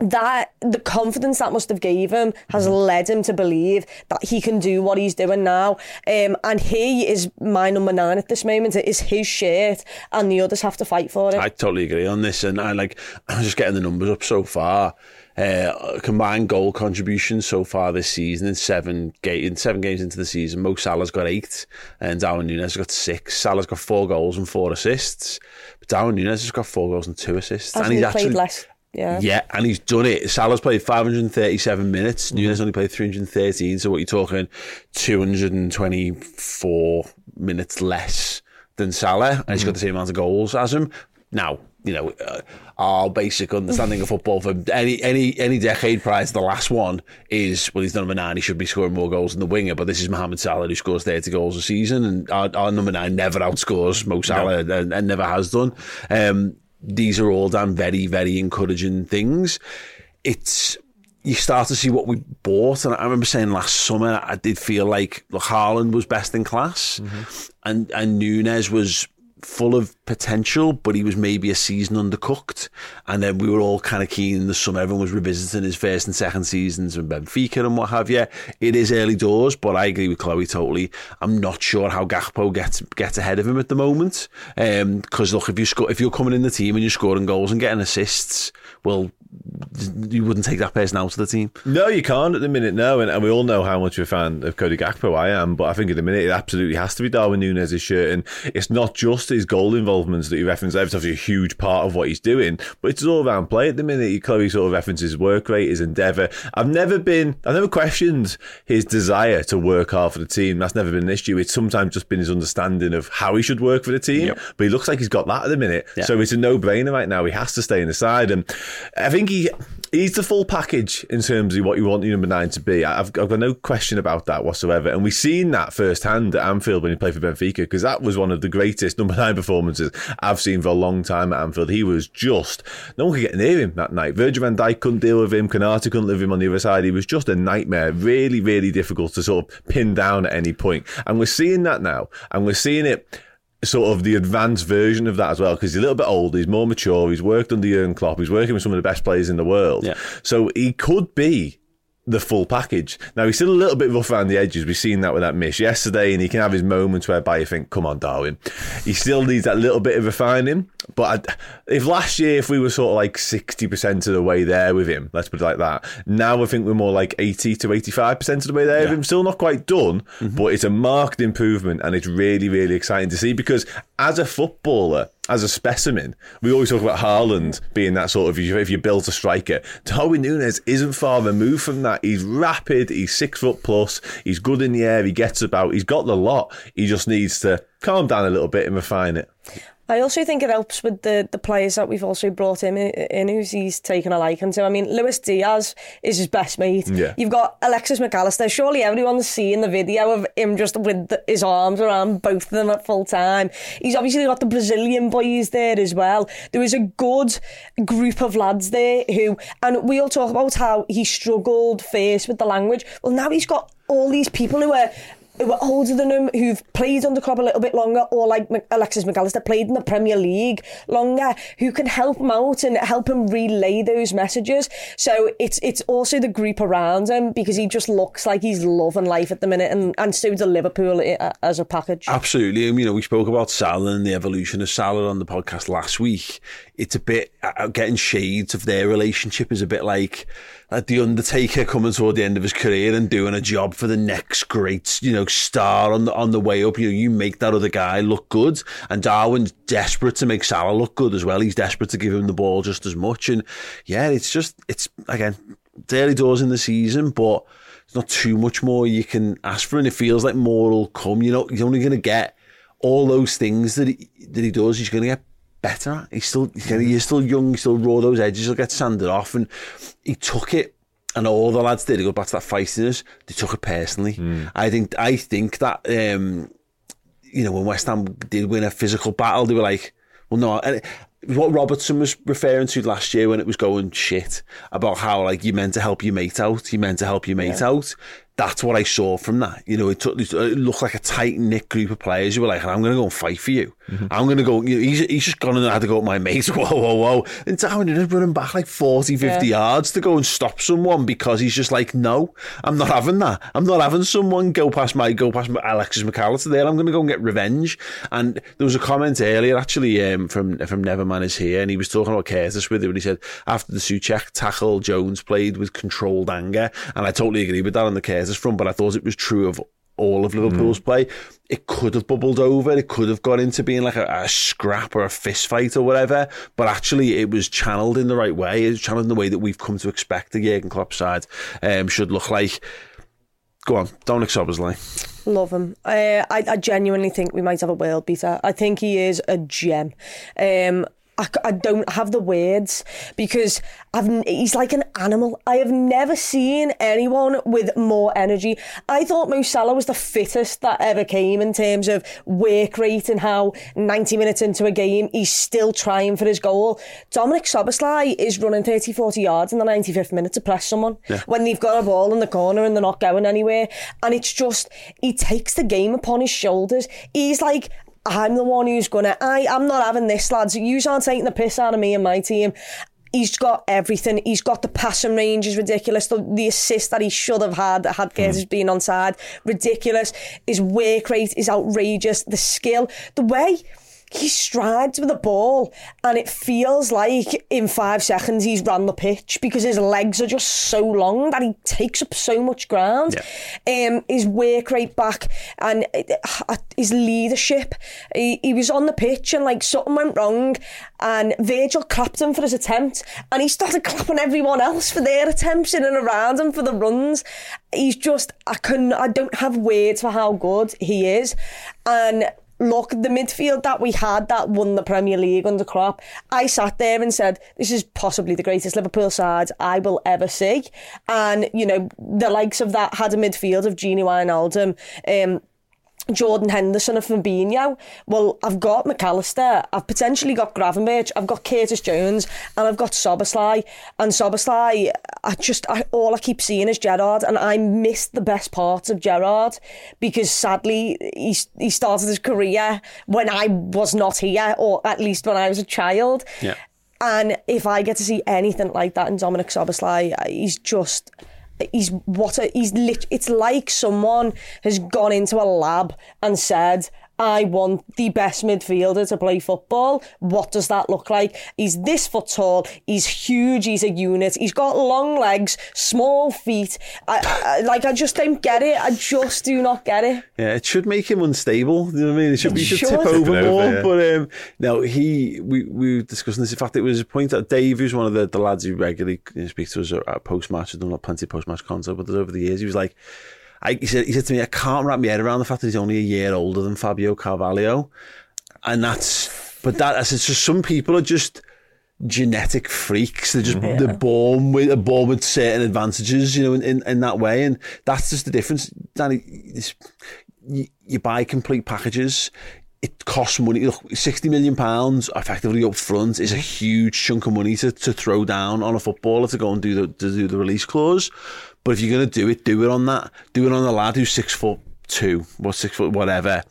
that the confidence that must have gave him has led him to believe that he can do what he's doing now. Um, and he is my number nine at this moment. It is his shirt, and the others have to fight for it. I totally agree on this, and I like I'm just getting the numbers up so far. Uh, combined goal contributions so far this season in seven ga- in seven games into the season. Mo Salah's got eight, and Darwin Núñez has got six. Salah's got four goals and four assists, but Darwin Núñez has got four goals and two assists, Hasn't and he's he actually played less? Yeah. yeah, and he's done it. Salah's played 537 minutes. Núñez only played 313. So what you're talking, 224 minutes less than Salah, and he's got the same amount of goals as him. Now, you know, uh, our basic understanding of football for any any any decade prior to the last one is well, he's number nine. He should be scoring more goals than the winger. But this is Mohamed Salah who scores 30 goals a season, and our, our number nine never outscores Mo Salah and, and never has done. Um, these are all done very, very encouraging things. It's you start to see what we bought, and I remember saying last summer I did feel like look, Haaland was best in class, mm-hmm. and and Núñez was full of potential, but he was maybe a season undercooked. And then we were all kind of keen in the summer. Everyone was revisiting his first and second seasons in Benfica and what have you. It is early doors, but I agree with Chloe totally. I'm not sure how Gakpo gets gets ahead of him at the moment. Because um, look, if you score, if you're coming in the team and you're scoring goals and getting assists, well, you wouldn't take that person out of the team. No, you can't at the minute. No, and, and we all know how much of a fan of Cody Gakpo I am. But I think at the minute it absolutely has to be Darwin Núñez's shirt, and it's not just his goal involvements that he references. It's obviously a huge part of what he's doing, but it's all around play at the minute. He chloe sort of references work rate, his endeavour. I've never been, I've never questioned his desire to work hard for the team. That's never been an issue. It's sometimes just been his understanding of how he should work for the team. Yep. But he looks like he's got that at the minute, yeah. so it's a no-brainer right now. He has to stay in the side, and I think he he's the full package in terms of what you want your number nine to be. I've, I've got no question about that whatsoever. And we've seen that firsthand at Anfield when he played for Benfica, because that was one of the greatest number nine performances I've seen for a long time at Anfield. He was just, no one could get near him that night. Virgil van Dijk couldn't deal with him. Konate couldn't live him on the other side. He was just a nightmare. Really, really difficult to sort of pin down at any point. And we're seeing that now. And we're seeing it sort of the advanced version of that as well because he's a little bit older, he's more mature, he's worked under Jurgen Klopp, he's working with some of the best players in the world. Yeah. So he could be the full package. Now he's still a little bit rough around the edges. We've seen that with that miss yesterday, and he can have his moments whereby you think, "Come on, Darwin." He still needs that little bit of refining. But I, if last year, if we were sort of like sixty percent of the way there with him, let's put it like that. Now I think we're more like eighty to eighty-five percent of the way there yeah. with him. Still not quite done, mm-hmm. but it's a marked improvement, and it's really, really exciting to see because as a footballer as a specimen. We always talk about Haaland being that sort of if you build a striker. Darwin Núñez isn't far removed from that. He's rapid, he's six foot plus, he's good in the air, he gets about, he's got the lot. He just needs to calm down a little bit and refine it. I also think it helps with the, the players that we've also brought in, in who's he's taken a liking to. I mean, Luis Diaz is his best mate. Yeah. You've got Alexis Mac Allister. Surely everyone's seen the video of him just with the, his arms around both of them at full time. He's obviously got the Brazilian boys there as well. There is a good group of lads there who, and we all talk about how he struggled first with the language. Well, now he's got all these people who are who are older than him, who've played under Klopp a little bit longer, or like Alexis Mac Allister, played in the Premier League longer, who can help him out and help him relay those messages. So it's it's also the group around him because he just looks like he's loving life at the minute, and, and so does Liverpool eh, as a package. Absolutely. You know, we spoke about Salah and the evolution of Salah on the podcast last week. It's a bit uh, getting shades of their relationship is a bit like the Undertaker coming toward the end of his career and doing a job for the next great, you know, star on the on the way up. You know, you make that other guy look good, and Darwin's desperate to make Salah look good as well. He's desperate to give him the ball just as much, and yeah, it's just it's again early doors in the season, but it's not too much more you can ask for, and it feels like more will come. You know, you're only going to get all those things that he, that he does. He's going to get better. He's still he's still young, he's still raw. Those edges will get sanded off, and he took it. And all the lads did. He go back to that feistiness. They took it personally. Mm. I think I think that um, you know when West Ham did win a physical battle, they were like, well, no. And what Robertson was referring to last year when it was going shit about how like you meant to help your mate out, you meant to help your mate yeah. out that's what I saw from that. You know, it, took, it looked like a tight knit group of players who were like, I'm going to go and fight for you. Mm-hmm. I'm going to go. You know, he's, he's just gone and had to go with my mates. Whoa, whoa, whoa. And Darwin did running back like 40, 50 yeah. yards to go and stop someone because he's just like, no, I'm not having that. I'm not having someone go past my, go past my Alexis Mac Allister there. I'm going to go and get revenge. And there was a comment earlier actually um, from, from Neverman is here and he was talking about Curtis with it and he said after the Souček tackle, Jones played with controlled anger. And I totally agree with that on the Curtis from, but I thought it was true of all of Liverpool's mm. play. It could have bubbled over. It could have gone into being like a, a, scrap or a fist fight or whatever. But actually, it was channeled in the right way. It was channeled in the way that we've come to expect the Jurgen Klopp side um, should look like. Go on, Dominic Szoboszlai. Love him. Uh, I, I genuinely think we might have a world beater. I think he is a gem. Um, I, I don't have the words because I've he's like an animal. I have never seen anyone with more energy. I thought Mo Salah was the fittest that ever came in terms of work rate and how 90 minutes into a game he's still trying for his goal. Dominic Szoboszlai is running 30, 40 yards in the 95th minute to press someone yeah. when they've got a ball in the corner and they're not going anywhere. And it's just he takes the game upon his shoulders. He's like I'm the one who's gonna. I I'm not having this, lads. You aren't taking the piss out of me and my team. He's got everything. He's got the passing range is ridiculous. The, the assist that he should have had that had Curtis hmm. been on side, ridiculous. His work rate is outrageous. The skill, the way he strides with the ball and it feels like in five seconds he's run the pitch because his legs are just so long that he takes up so much ground. Um, his work rate back and uh, his leadership. He, he was on the pitch and like something went wrong and Virgil clapped him for his attempt and he started clapping everyone else for their attempts in and around him for the runs. He's just, I couldn't, I don't have words for how good he is. And look, the midfield that we had that won the Premier League under Klopp, I sat there and said, this is possibly the greatest Liverpool side I will ever see. And, you know, the likes of that had a midfield of Gini Wijnaldum, um, Jordan Henderson and Fabinho. Well, I've got Mac Allister, I've potentially got Gravenberch, I've got Curtis Jones, and I've got Szoboszlai. And Szoboszlai, I just, I, all I keep seeing is Gerrard, and I missed the best parts of Gerrard because sadly, he, he started his career when I was not here, or at least when I was a child. Yeah. And if I get to see anything like that in Dominic Szoboszlai, he's just he's what a, he's lit, it's like someone has gone into a lab and said I want the best midfielder to play football. What does that look like? He's this foot tall. He's huge. He's a unit. He's got long legs, small feet. I, I, like I just don't get it. I just do not get it. Yeah, it should make him unstable. You know what I mean? It should, It be, should should. tip over Tip more. yeah. But um, no, he we, we were discussing this. In fact, it was a point that Dave, who's one of the, the lads who regularly you know, speaks to us at post match, has done plenty of post match content with us over the years. He was like, I, he said, he said to me, I can't wrap my head around the fact that he's only a year older than Fabio Carvalho, and that's. But that I said, so some people are just genetic freaks. They're just mm-hmm. they're born with born with certain advantages, you know, in, in, in that way, and that's just the difference. Danny, you, you buy complete packages. It costs money. Look, sixty million pounds effectively up front is a huge chunk of money to, to throw down on a footballer to go and do the to do the release clause. But if you're going to do it, do it on that. Do it on the lad who's six foot two, what six foot whatever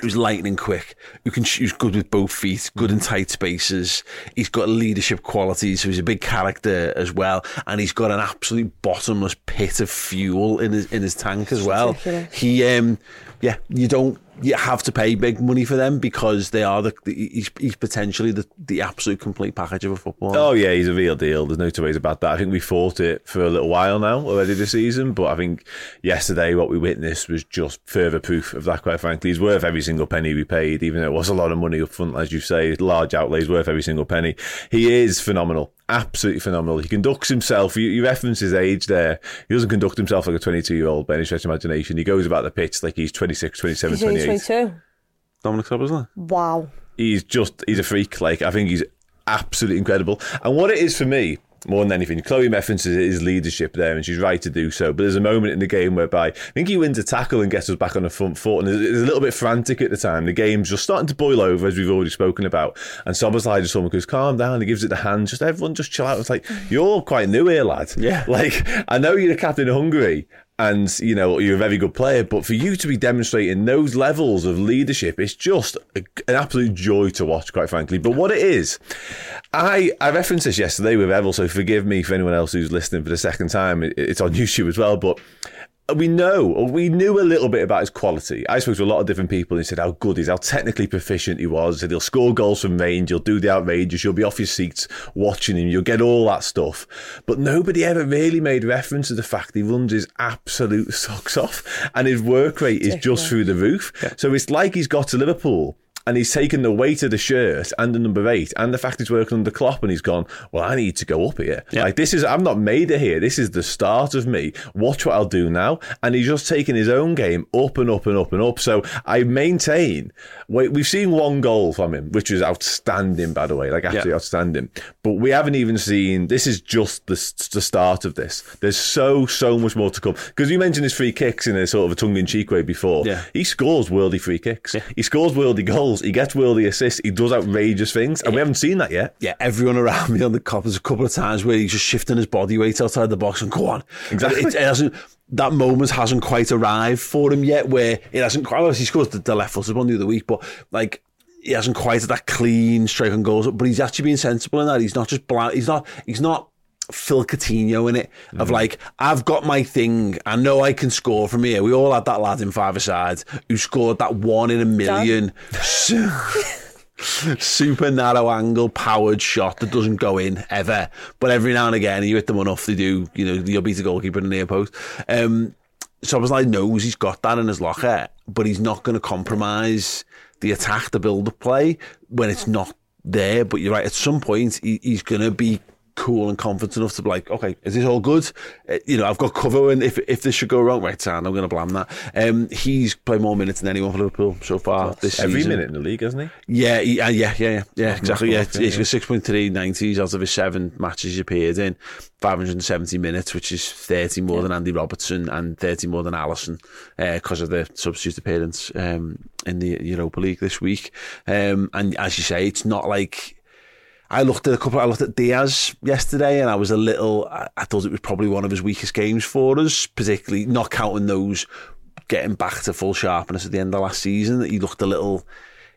who's lightning quick, who can who's good with both feet, good in tight spaces. He's got leadership qualities, so he's a big character as well, and he's got an absolute bottomless pit of fuel in his in his tank as well. He, um, yeah, you don't. You have to pay big money for them because they are the. the he's, he's potentially the, the absolute complete package of a footballer. Oh yeah, he's a real deal. There's no two ways about that. I think we fought it for a little while now already this season, but I think yesterday what we witnessed was just further proof of that. Quite frankly, he's worth every single penny we paid, even though it was a lot of money up front, as you say, large outlays worth every single penny. He is phenomenal. Absolutely phenomenal. He conducts himself. You, you reference his age there. He doesn't conduct himself like a 22 year old by any stretch of imagination. He goes about the pitch like he's 26, 27, He's only 28 22. Dominic Szoboszlai. Wow. he's just he's a freak. Like I think he's absolutely incredible. And what it is for me, more than anything, Chloe references his leadership there, and she's right to do so. But there's a moment in the game whereby I think he wins a tackle and gets us back on the front foot, and it's a little bit frantic at the time. The game's just starting to boil over, as we've already spoken about. And Szoboszlai just almost goes, "Calm down." He gives it the hand. Just everyone, just chill out. It's like you're quite new here, lad. Yeah. Like I know you're the captain of Hungary, and you know you're a very good player but for you to be demonstrating those levels of leadership it's just a, an absolute joy to watch quite frankly. But what it is i i referenced this yesterday with Evel so forgive me for anyone else who's listening for the second time. It- it's on youtube as well but we know, or we knew a little bit about his quality. I spoke to a lot of different people and said how good he is, how technically proficient he was. Said he'll score goals from range, he'll do the outrageous, you'll be off your seats watching him, you'll get all that stuff. But nobody ever really made reference to the fact he runs his absolute socks off and his work rate is just through the roof. So it's like he's got to Liverpool and he's taken the weight of the shirt and the number eight and the fact he's working under Klopp and he's gone, well, I need to go up here. Like this is, I'm not made it here. This is the start of me. Watch what I'll do now. And he's just taken his own game up and up and up and up. So I maintain, we- we've seen one goal from him, which was outstanding, by the way, like absolutely Yeah. outstanding. But we haven't even seen, this is just the, the start of this. There's so, so much more to come. Because you mentioned his free kicks in a sort of a tongue in cheek way before. Yeah. He scores worldy free kicks. He scores worldy goals. He gets worldy assists. He does outrageous things, and we haven't seen that yet. yeah, everyone around me on the Kop. There's a couple of times where he's just shifting his body weight outside the box and go on. Exactly. It, it hasn't, that moment hasn't quite arrived for him yet. Where it hasn't quite. Obviously, he scored the, the left footed one the other week, but like he hasn't quite had that clean strike on goals. But he's actually being sensible in that. He's not just blind. He's not. He's not. Phil Coutinho in it of Mm. like I've got my thing. I know I can score from here. We all had that lad in five aside who scored that one in a million. Super narrow angle powered shot that doesn't go in ever. But every now and again, you hit them enough, they do. You know, you'll beat a goalkeeper in the near post. Um, so I was like, knows he's got that in his locker, but he's not going to compromise the attack, the build up play when it's not there. But you're right, at some point, he, he's going to be cool and confident enough to be like, okay, is this all good? Uh, you know, I've got cover, and if if this should go wrong, right, Sam, I'm going to blame that. Um, he's played more minutes than anyone for Liverpool so far this season. Every season. minute in the league, hasn't he? Yeah, he, uh, yeah, yeah, yeah, yeah, exactly. Yeah, yeah, he's got six point three nineties out of his seven matches he appeared in, five hundred and seventy minutes, which is thirty more than Andy Robertson and thirty more than Alisson because of the substitute appearance um, in the Europa League this week. Um, and as you say, it's not like. I looked at a couple. I looked at Diaz yesterday, and I was a little. I, I thought it was probably one of his weakest games for us, particularly not counting those getting back to full sharpness at the end of last season. That he looked a little.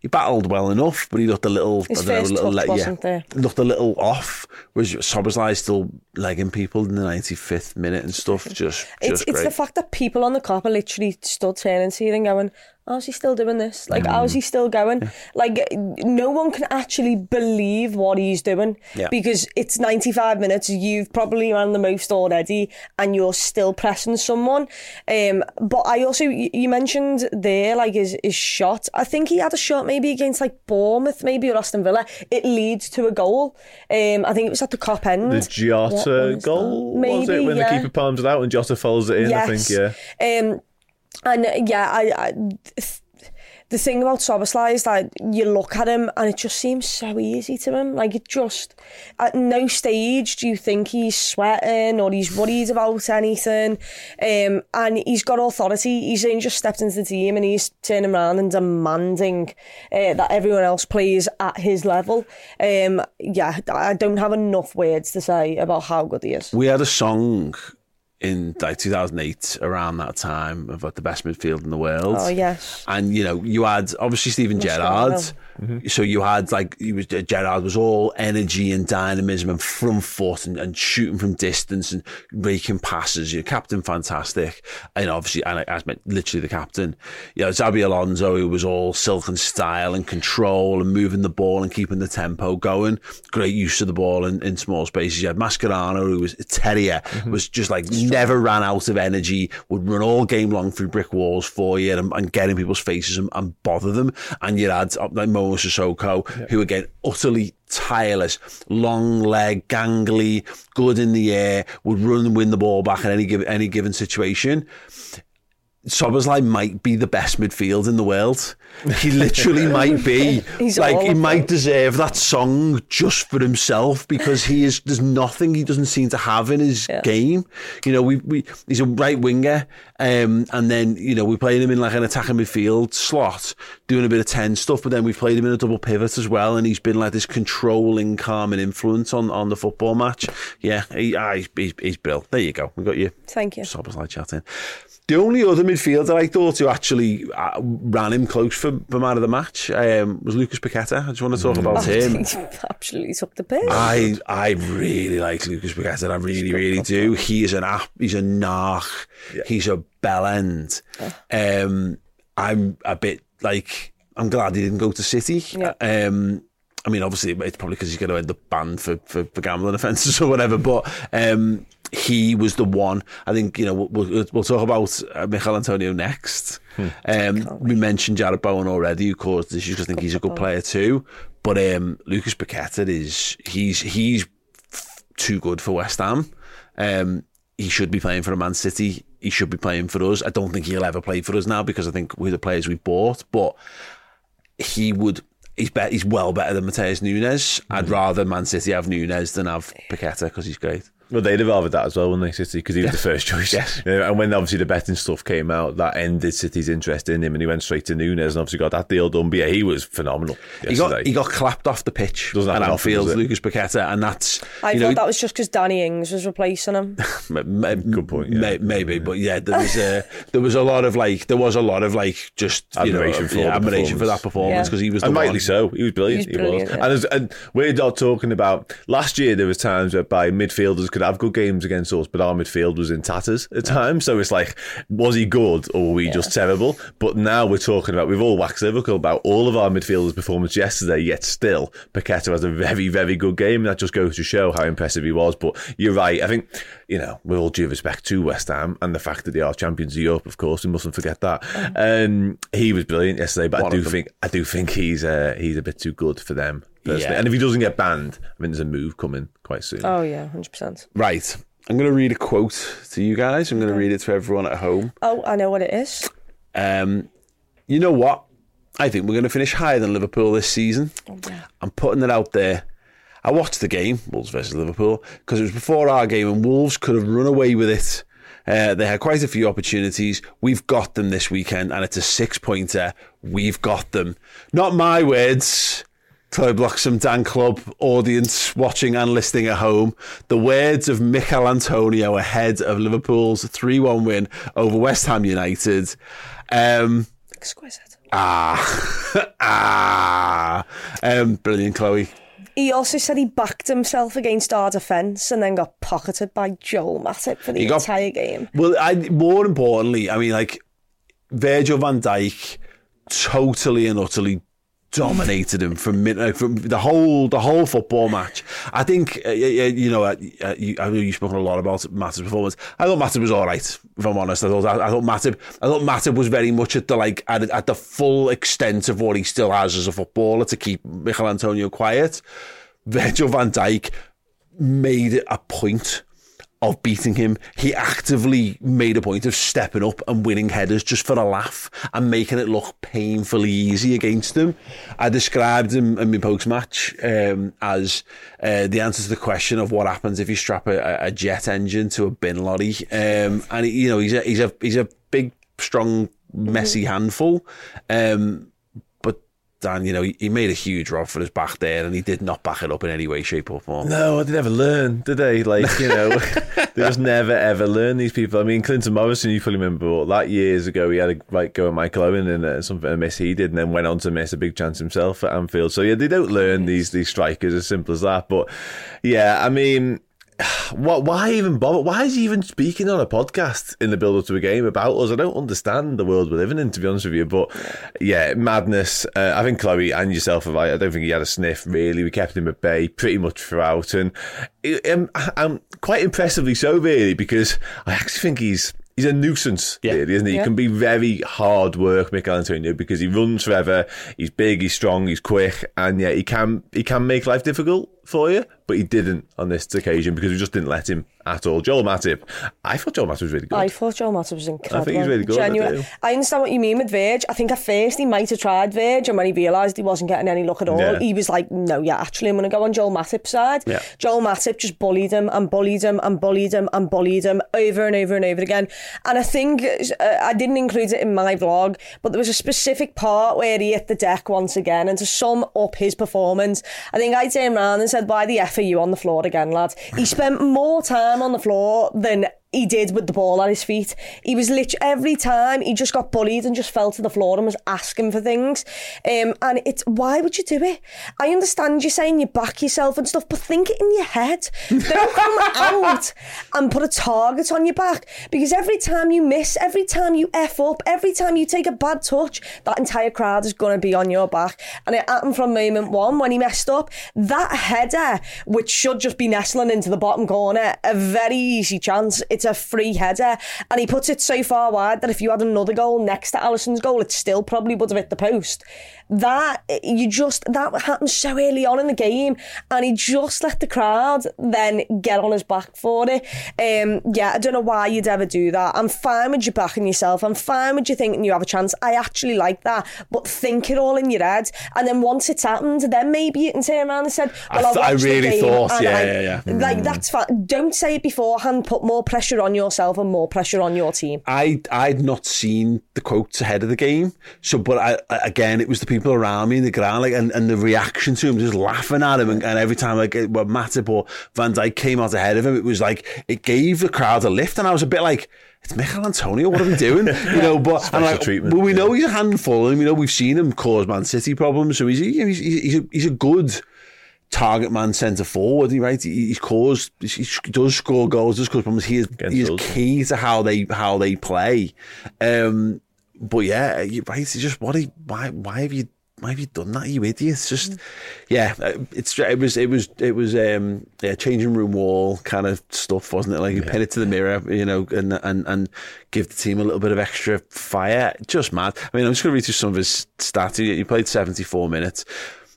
He battled well enough, but he looked a little. His I don't know, a little wasn't there. Looked a little off. Was Szoboszlai still legging people in the ninety fifth minute and stuff? Just, It's just it's great. the fact that people on the Kop are literally stood turning to you and going, "How's he still doing this? Like, how's he still going? Like, no one can actually believe what he's doing Yeah. because it's 95 minutes. You've probably ran the most already, and you're still pressing someone. Um, but I also you mentioned there like his his shot. I think he had a shot maybe against like Bournemouth, maybe or Aston Villa. It leads to a goal. Um, I think it was at the Kop end. The was goal that? was it Maybe, when yeah. the keeper palms it out and Jota follows it in? I think yeah. Um, and uh, yeah, I, I the thing about Szoboszlai is that you look at him and it just seems so easy to him. Like it just at no stage do you think he's sweating or he's worried about anything. Um, and he's got authority. He's just stepped into the team and he's turning around and demanding uh, that everyone else plays at his level. Um, yeah, I don't have enough words to say about how good he is. We had a song in like 2008 around that time of like the best midfield in the world. Oh yes. And you know, you had obviously Steven Gerrard. Mm-hmm. So you had like he was uh, Gerrard was all energy and dynamism and front foot and, and shooting from distance and raking passes. You know, captain fantastic, and obviously, and I, I meant literally the captain. You know, Xabi Alonso who was all silk and style and control and moving the ball and keeping the tempo going. Great use of the ball in, in small spaces. You had Mascherano who was a terrier, mm-hmm. was just like never ran out of energy, would run all game long through brick walls for you and, um, and get in people's faces and, and bother them. And you had like Momo Sissoko, who again utterly tireless, long leg, gangly, good in the air, would run and win the ball back in any given any given situation. Szoboszlai might be the best midfield in the world. He literally might be. He's like he might them. deserve that song just for himself because he is. There's nothing he doesn't seem to have in his Yeah. game. You know, we we he's a right winger, um, and then you know we played him in like an attacking midfield slot, doing a bit of ten stuff. But then we played him in a double pivot as well, and he's been like this controlling, calming influence on on the football match. Yeah, he, ah, he's, he's he's brilliant. There you go. We got you. Thank you. Szoboszlai chatting. The only other midfielder I thought who actually uh, ran him close for, for man of the match um, was Lucas Paqueta. I just want to talk mm. about oh, him. Absolutely took the piss. I I really like Lucas Paqueta. I really really do. He is an app. He's a narc. Yeah. He's a bell end. Yeah. Um, I'm a bit like I'm glad he didn't go to City. Yeah. Um, I mean, obviously, it's probably because he's going to end up banned for, for, for gambling offences or whatever, but um, he was the one. I think you know we'll, we'll, talk about uh, Michail Antonio next. Um, we mentioned Jarrod Bowen already, who caused issues. I think he's a good player too. But um, Lucas Paqueta is he's he's too good for West Ham. Um, he should be playing for a Man City. He should be playing for us. I don't think he'll ever play for us now because I think we're the players we bought. But he would. He's bet. He's well better than Matheus Nunes. I'd rather Man City have Nunes than have Paqueta because he's great. Well, they'd have rather that as well, wouldn't they, City? Because he was the first choice. Yes. You and when obviously the betting stuff came out, that ended City's interest in him, and he went straight to Nunes and obviously got that deal done. But yeah, he was phenomenal. He got he got clapped off the pitch Doesn't at happen often, Anfield, does it? Lucas Paqueta, and that's I you thought know that was just because Danny Ings was replacing him. m- m- Good point, yeah. may- maybe, but yeah, there was a there was a lot of like there was a lot of like just you Admiration know, for yeah, the admiration for that performance Yeah. because he was the and one. rightly so. He was brilliant. He was brilliant, he was. yeah. And, as- and we're not talking about last year. There was times where by midfielders could have good games against us, but our midfield was in tatters at times. So it's like, was he good or were we just terrible? But now we're talking about we've all waxed lyrical about all of our midfielders' performance yesterday. Yet still, Paqueta has a very very good game. And that just goes to show how impressive he was. But you're right. I think you know, with all due respect to West Ham and the fact that they are champions of Europe, of course, we mustn't forget that. Um, he was brilliant yesterday, but One I do think I do think he's uh, he's a bit too good for them personally. Yeah. And if he doesn't get banned, I think there's a move coming quite soon. Oh yeah, hundred percent. Right, I'm going to read a quote to you guys. I'm going to read it to everyone at home. Oh, I know what it is. Um, you know what? I think we're going to finish higher than Liverpool this season. I'm putting it out there. I watched the game, Wolves versus Liverpool, because it was before our game, and Wolves could have run away with it. Uh, they had quite a few opportunities. We've got them this weekend, and it's a six pointer. We've got them. Not my words. Chloe Bloxham Dan Club audience watching and listening at home. The words of Michail Antonio ahead of Liverpool's 3 1 win over West Ham United. Um, Exquisite. ah, ah. Um, brilliant, Chloe. He also said he backed himself against our defence and then got pocketed by Joel Matip for the He got- entire game. Well, I, more importantly, I mean, like Virgil van Dijk totally and utterly dominated him from uh, from the whole the whole football match. I think uh, you know uh, uh, you, I know you've spoken a lot about Matip's performance. I thought Matip was all right, if I'm honest. I thought I, thought Matip I thought Matip was very much at the like at, at the full extent of what he still has as a footballer to keep Michail Antonio quiet. Virgil van Dijk made it a point of beating him. He actively made a point of stepping up and winning headers just for a laugh and making it look painfully easy against him. I described him in my post match um, as uh, the answer to the question of what happens if you strap a, a jet engine to a bin lorry. Um, and you know he's a he's a he's a big, strong, messy handful. Um, Dan, you know, he, he made a huge rod for his back there, and he did not back it up in any way, shape, or form. No, they never learn, did they? Like, you know, they just never ever learn these people. I mean, Clinton Morrison, you probably remember well, that years ago, he had a like go at Michael Owen and uh, something a miss he did, and then went on to miss a big chance himself at Anfield. So yeah, they don't learn these these strikers as simple as that. But yeah, I mean. What? Why even bother? Why is he even speaking on a podcast in the build-up to a game about us? I don't understand the world we're living in, to be honest with you. But yeah, madness. Uh, I think Chloe and yourself have. I don't think he had a sniff. Really, we kept him at bay pretty much throughout, and um, I'm quite impressively so, really, because I actually think he's. He's a nuisance, Yeah. really, isn't he? Yeah. He can be very hard work, Michail Antonio, because he runs forever. He's big, he's strong, he's quick, and yeah, he can he can make life difficult for you. But he didn't on this occasion because we just didn't let him at all. Joel Matip, I thought Joel Matip was really good. I thought Joel Matip was incredible. I think he's really good, Genuine. do. I understand what you mean with Verge. I think at first he might have tried Verge, and when he realised he wasn't getting any look at all, Yeah. he was like, "No, yeah, actually, I'm going to go on Joel Matip's side." Yeah. Joel Matip just bullied him and bullied him and bullied him and bullied him over and over and over again. And I think uh, I didn't include it in my vlog, but there was a specific part where he hit the deck once again, and to sum up his performance, I think I turned around and said, "Why the f are you on the floor again, lad?" He spent more time on the floor than he did with the ball at his feet. He was literally every time he just got bullied and just fell to the floor and was asking for things. Um, and it's why would you do it? I understand you saying you back yourself and stuff, but think it in your head. Don't come out and put a target on your back because every time you miss, every time you f up, every time you take a bad touch, that entire crowd is going to be on your back. And it happened from moment one when he messed up. That header, which should just be nestling into the bottom corner, a very easy chance. It's it's a free header, and he puts it so far wide that if you had another goal next to Alisson's goal, it still probably would have hit the post. That you just that happened so early on in the game, and he just let the crowd then get on his back for it. Um, yeah, I don't know why you'd ever do that. I'm fine with you backing yourself. I'm fine with you thinking you have a chance. I actually like that, but think it all in your head, and then once it's happened, then maybe you can turn around and said, "Well, I, I, th- I the really thought, yeah, I- yeah, yeah. Like that's fine. Don't say it beforehand. Put more pressure on yourself and more pressure on your team. I I'd not seen the quotes ahead of the game, so but I, I- again it was the people around me in the ground like and, and the reaction to him just laughing at him and, and every time like well, Matip or Van Dijk came out ahead of him, it was like it gave the crowd a lift, and I was a bit like. It's Michail Antonio. What are we doing? You know, but and like, well, we know he's a handful, and we know we've seen him cause Man City problems. So he's he's he's a, he's a good target man centre forward. He right, he, he's caused he does score goals, does cause problems. He is he is key to how they how they play. Um, but yeah, you're right. It's just what he why why have you why have you done that? You idiot! It's just yeah, uh, it's it was it was it was um yeah changing room wall kind of stuff, wasn't it? Like you pin it to the mirror, you know, and and and give the team a little bit of extra fire. Just mad. I mean, I'm just going to read through some of his stats. He, he played 74 minutes.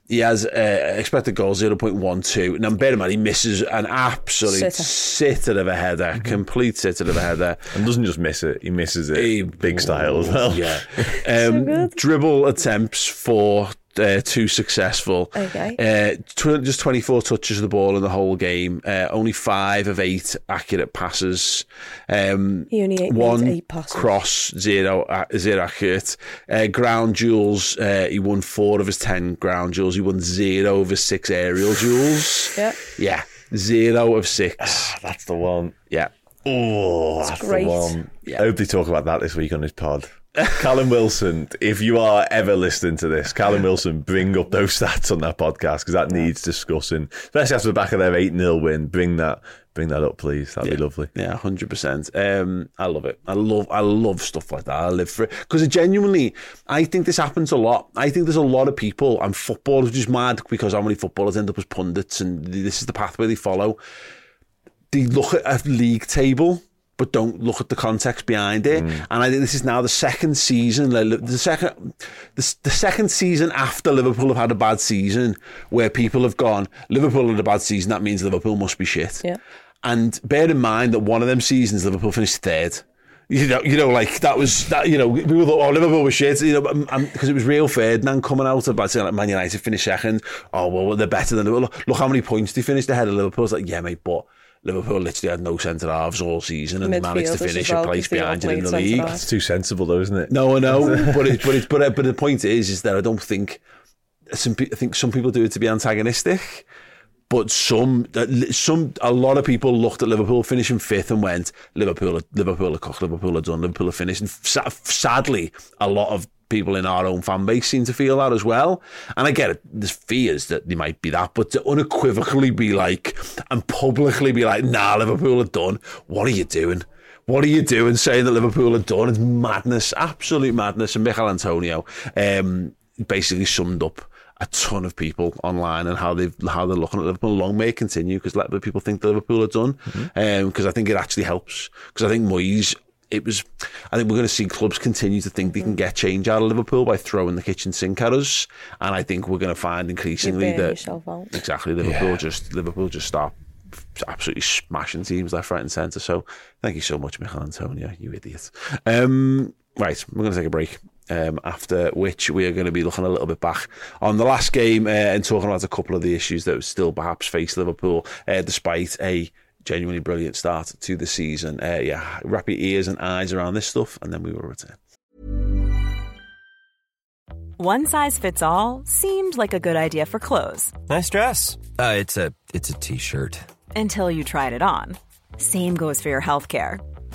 He has uh, expected goals 0.12. Now, bear in mind, he misses an absolute Sitter. sitter of a header, complete sitter of a header. And doesn't just miss it, he misses it. He- Big style as well. Yeah. Um, dribble attempts for uh, two successful. Okay. Uh, tw- just 24 touches of the ball in the whole game. Uh, only five of eight accurate passes. Um, He only ate- made one passes. cross, zero, uh, accurate. Uh, ground duels, uh, he won four of his 10 ground duels. He won zero of his six aerial duels. Yeah. Yeah. Zero of six. That's the one. yeah. Oh, that's great. the one. Yeah. I hope they talk about that this week on his pod. Callum Wilson, if you are ever listening to this, Callum Wilson, bring up those stats on that podcast because that needs discussing, especially after the back of their 8 0 win. Bring that bring that up, please. That'd be lovely. Yeah, hundred percent. Um, I love it. I love, I love stuff like that. I live for it because it genuinely. I think this happens a lot. I think there's a lot of people and footballers just mad because how many footballers end up as pundits and this is the pathway they follow. They look at a league table. But don't look at the context behind it, mm. and I think this is now the second season, the second, the, the second season after Liverpool have had a bad season, where people have gone, Liverpool had a bad season, that means Liverpool must be shit. Yeah. And bear in mind that one of them seasons Liverpool finished third. You know, you know, like that was that. You know, people thought, "Oh, Liverpool was shit." You know, because um, um, it was Rio Ferdinand coming out about saying like Man United finished second. Oh well, they're better than Liverpool. Look, look how many points they finished ahead of Liverpool. It's like, yeah, mate, but Liverpool literally had no centre halves all season and managed to finish well, a place 'cause they all behind you in the league. halves. It's too sensible, though, isn't it? No, I know, but it, but it, but it, but the point is, is that I don't think some. pe- I think some people do it to be antagonistic, but some, uh, some, a lot of people looked at Liverpool finishing fifth and went, Liverpool, Liverpool are cooked, Liverpool are done, Liverpool are finished. And sadly, a lot of people in our own fan base seem to feel that as well. And I get it. There's fears that they might be that, but to unequivocally be like and publicly be like, Nah, Liverpool are done. What are you doing? What are you doing saying that Liverpool are done? It's madness, absolute madness. And Michail Antonio um, basically summed up a ton of people online and how they've how they're looking at Liverpool. Long may it continue because let the people think that Liverpool are done. Because I think it actually helps. Because I think Moyes. It was. I think we're going to see clubs continue to think they can get change out of Liverpool by throwing the kitchen sink at us, and I think we're going to find increasingly that exactly Liverpool just Liverpool just start absolutely smashing teams left, right, and centre. So thank you so much, Michail Antonio, you idiot. Um, right, we're going to take a break. Um, after which we are going to be looking a little bit back on the last game uh, and talking about a couple of the issues that still perhaps face Liverpool, uh, despite a genuinely brilliant start to the season. Uh, yeah, wrap your ears and eyes around this stuff, and then we will return. One size fits all seemed like a good idea for clothes Nice dress. Uh, it's a it's a t-shirt. until you tried it on. Same goes for your healthcare.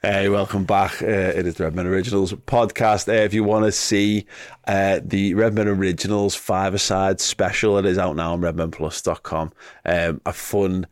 Hey, welcome back. Uh, it is the Redmen Originals podcast. Uh, if you want to see uh, the Redmen Originals five-a-side special, it is out now on redmenplus.com. Um, a fun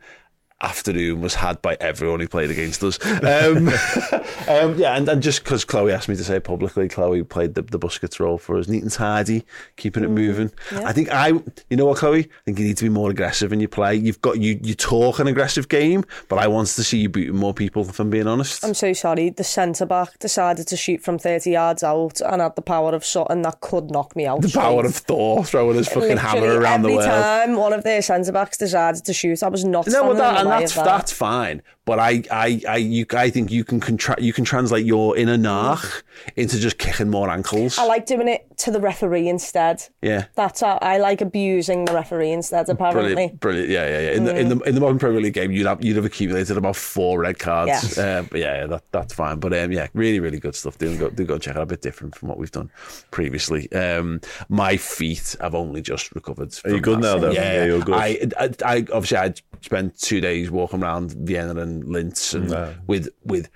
afternoon was had by everyone who played against us. Um, um, yeah, and, and just because Chloe asked me to say publicly, Chloe played the, the Busquets role for us, neat and tidy, keeping it moving. I think I, you know what, Chloe? I think you need to be more aggressive in your play. You've got you you talk an aggressive game, but I wanted to see you beating more people. If I'm being honest, I'm so sorry. The centre back decided to shoot from 30 yards out and had the power of something that could knock me out. the power straight. of Thor throwing his fucking hammer Literally around the every world. time one of their centre backs decided to shoot, I was not No, standing well, that, in and that's that's fine. But I, I, I, you, I think you can contra- you can translate your inner nach into just kicking more ankles. I like doing it to the referee instead. yeah. That's how I like abusing the referee instead. Apparently, Brilliant, brilliant. Yeah, yeah, yeah. In the in the in the modern Premier League game, you'd have you'd have accumulated about four red cards. Yes. Uh, but yeah, yeah, that that's fine. But um, yeah, really, really good stuff. Do go do go and check it out. A bit different from what we've done previously. Um, my feet have only just recovered. Are you from good that. now, though? Yeah, Yeah, you're good. I, I, I obviously I spent two days walking around Vienna and Linz and with with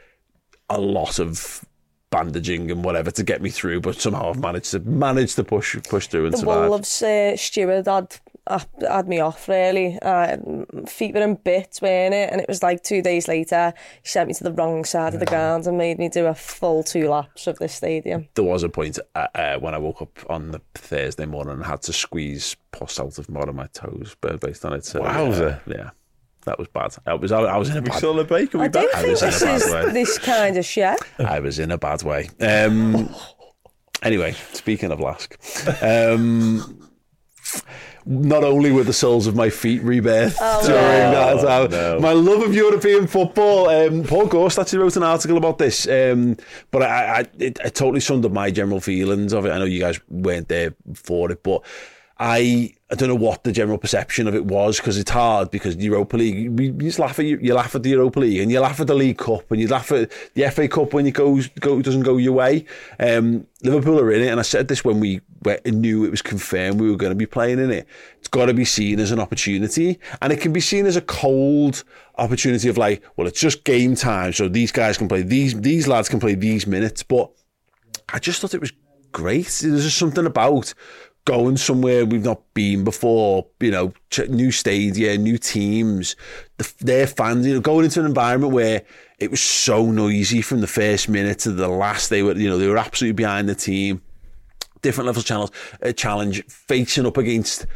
a lot of bandaging and whatever to get me through, but somehow I've managed to manage to push push through and the survive. Wolves uh, steward had had me off really. Uh, feet were in bits, weren't it? And it was like two days later, he sent me to the wrong side of the ground and made me do a full two laps of the stadium. there was a point uh, uh, when I woke up on the Thursday morning and had to squeeze pus out of one of my toes based on it. So, Wowza. uh, yeah, that was bad. I was, I, was in a bad. still on the break? I don't think was this is way. this kind of shit. I was in a bad way. Um, anyway, speaking of LASK, um, not only were the soles of my feet rebirthed during that time, no. my love of European football. Um, Paul Gorst actually wrote an article about this, um, but I, I, it, it totally summed up my general feelings of it. I know you guys weren't there for it, but. I I don't know what the general perception of it was because it's hard because Europa League we, you just laugh at you, you laugh at the Europa League and you laugh at the League Cup and you laugh at the FA Cup when it goes go doesn't go your way. Um, Liverpool are in it, and I said this when we knew it was confirmed we were going to be playing in it. It's got to be seen as an opportunity, and it can be seen as a cold opportunity of like, well, it's just game time, so these guys can play these these lads can play these minutes, but I just thought it was great. There's just something about going somewhere we've not been before, you know, ch- new stadium, new teams, the, their fans, you know, going into an environment where it was so noisy from the first minute to the last. They were, you know, they were absolutely behind the team. Different levels of channels, uh, challenge, facing up against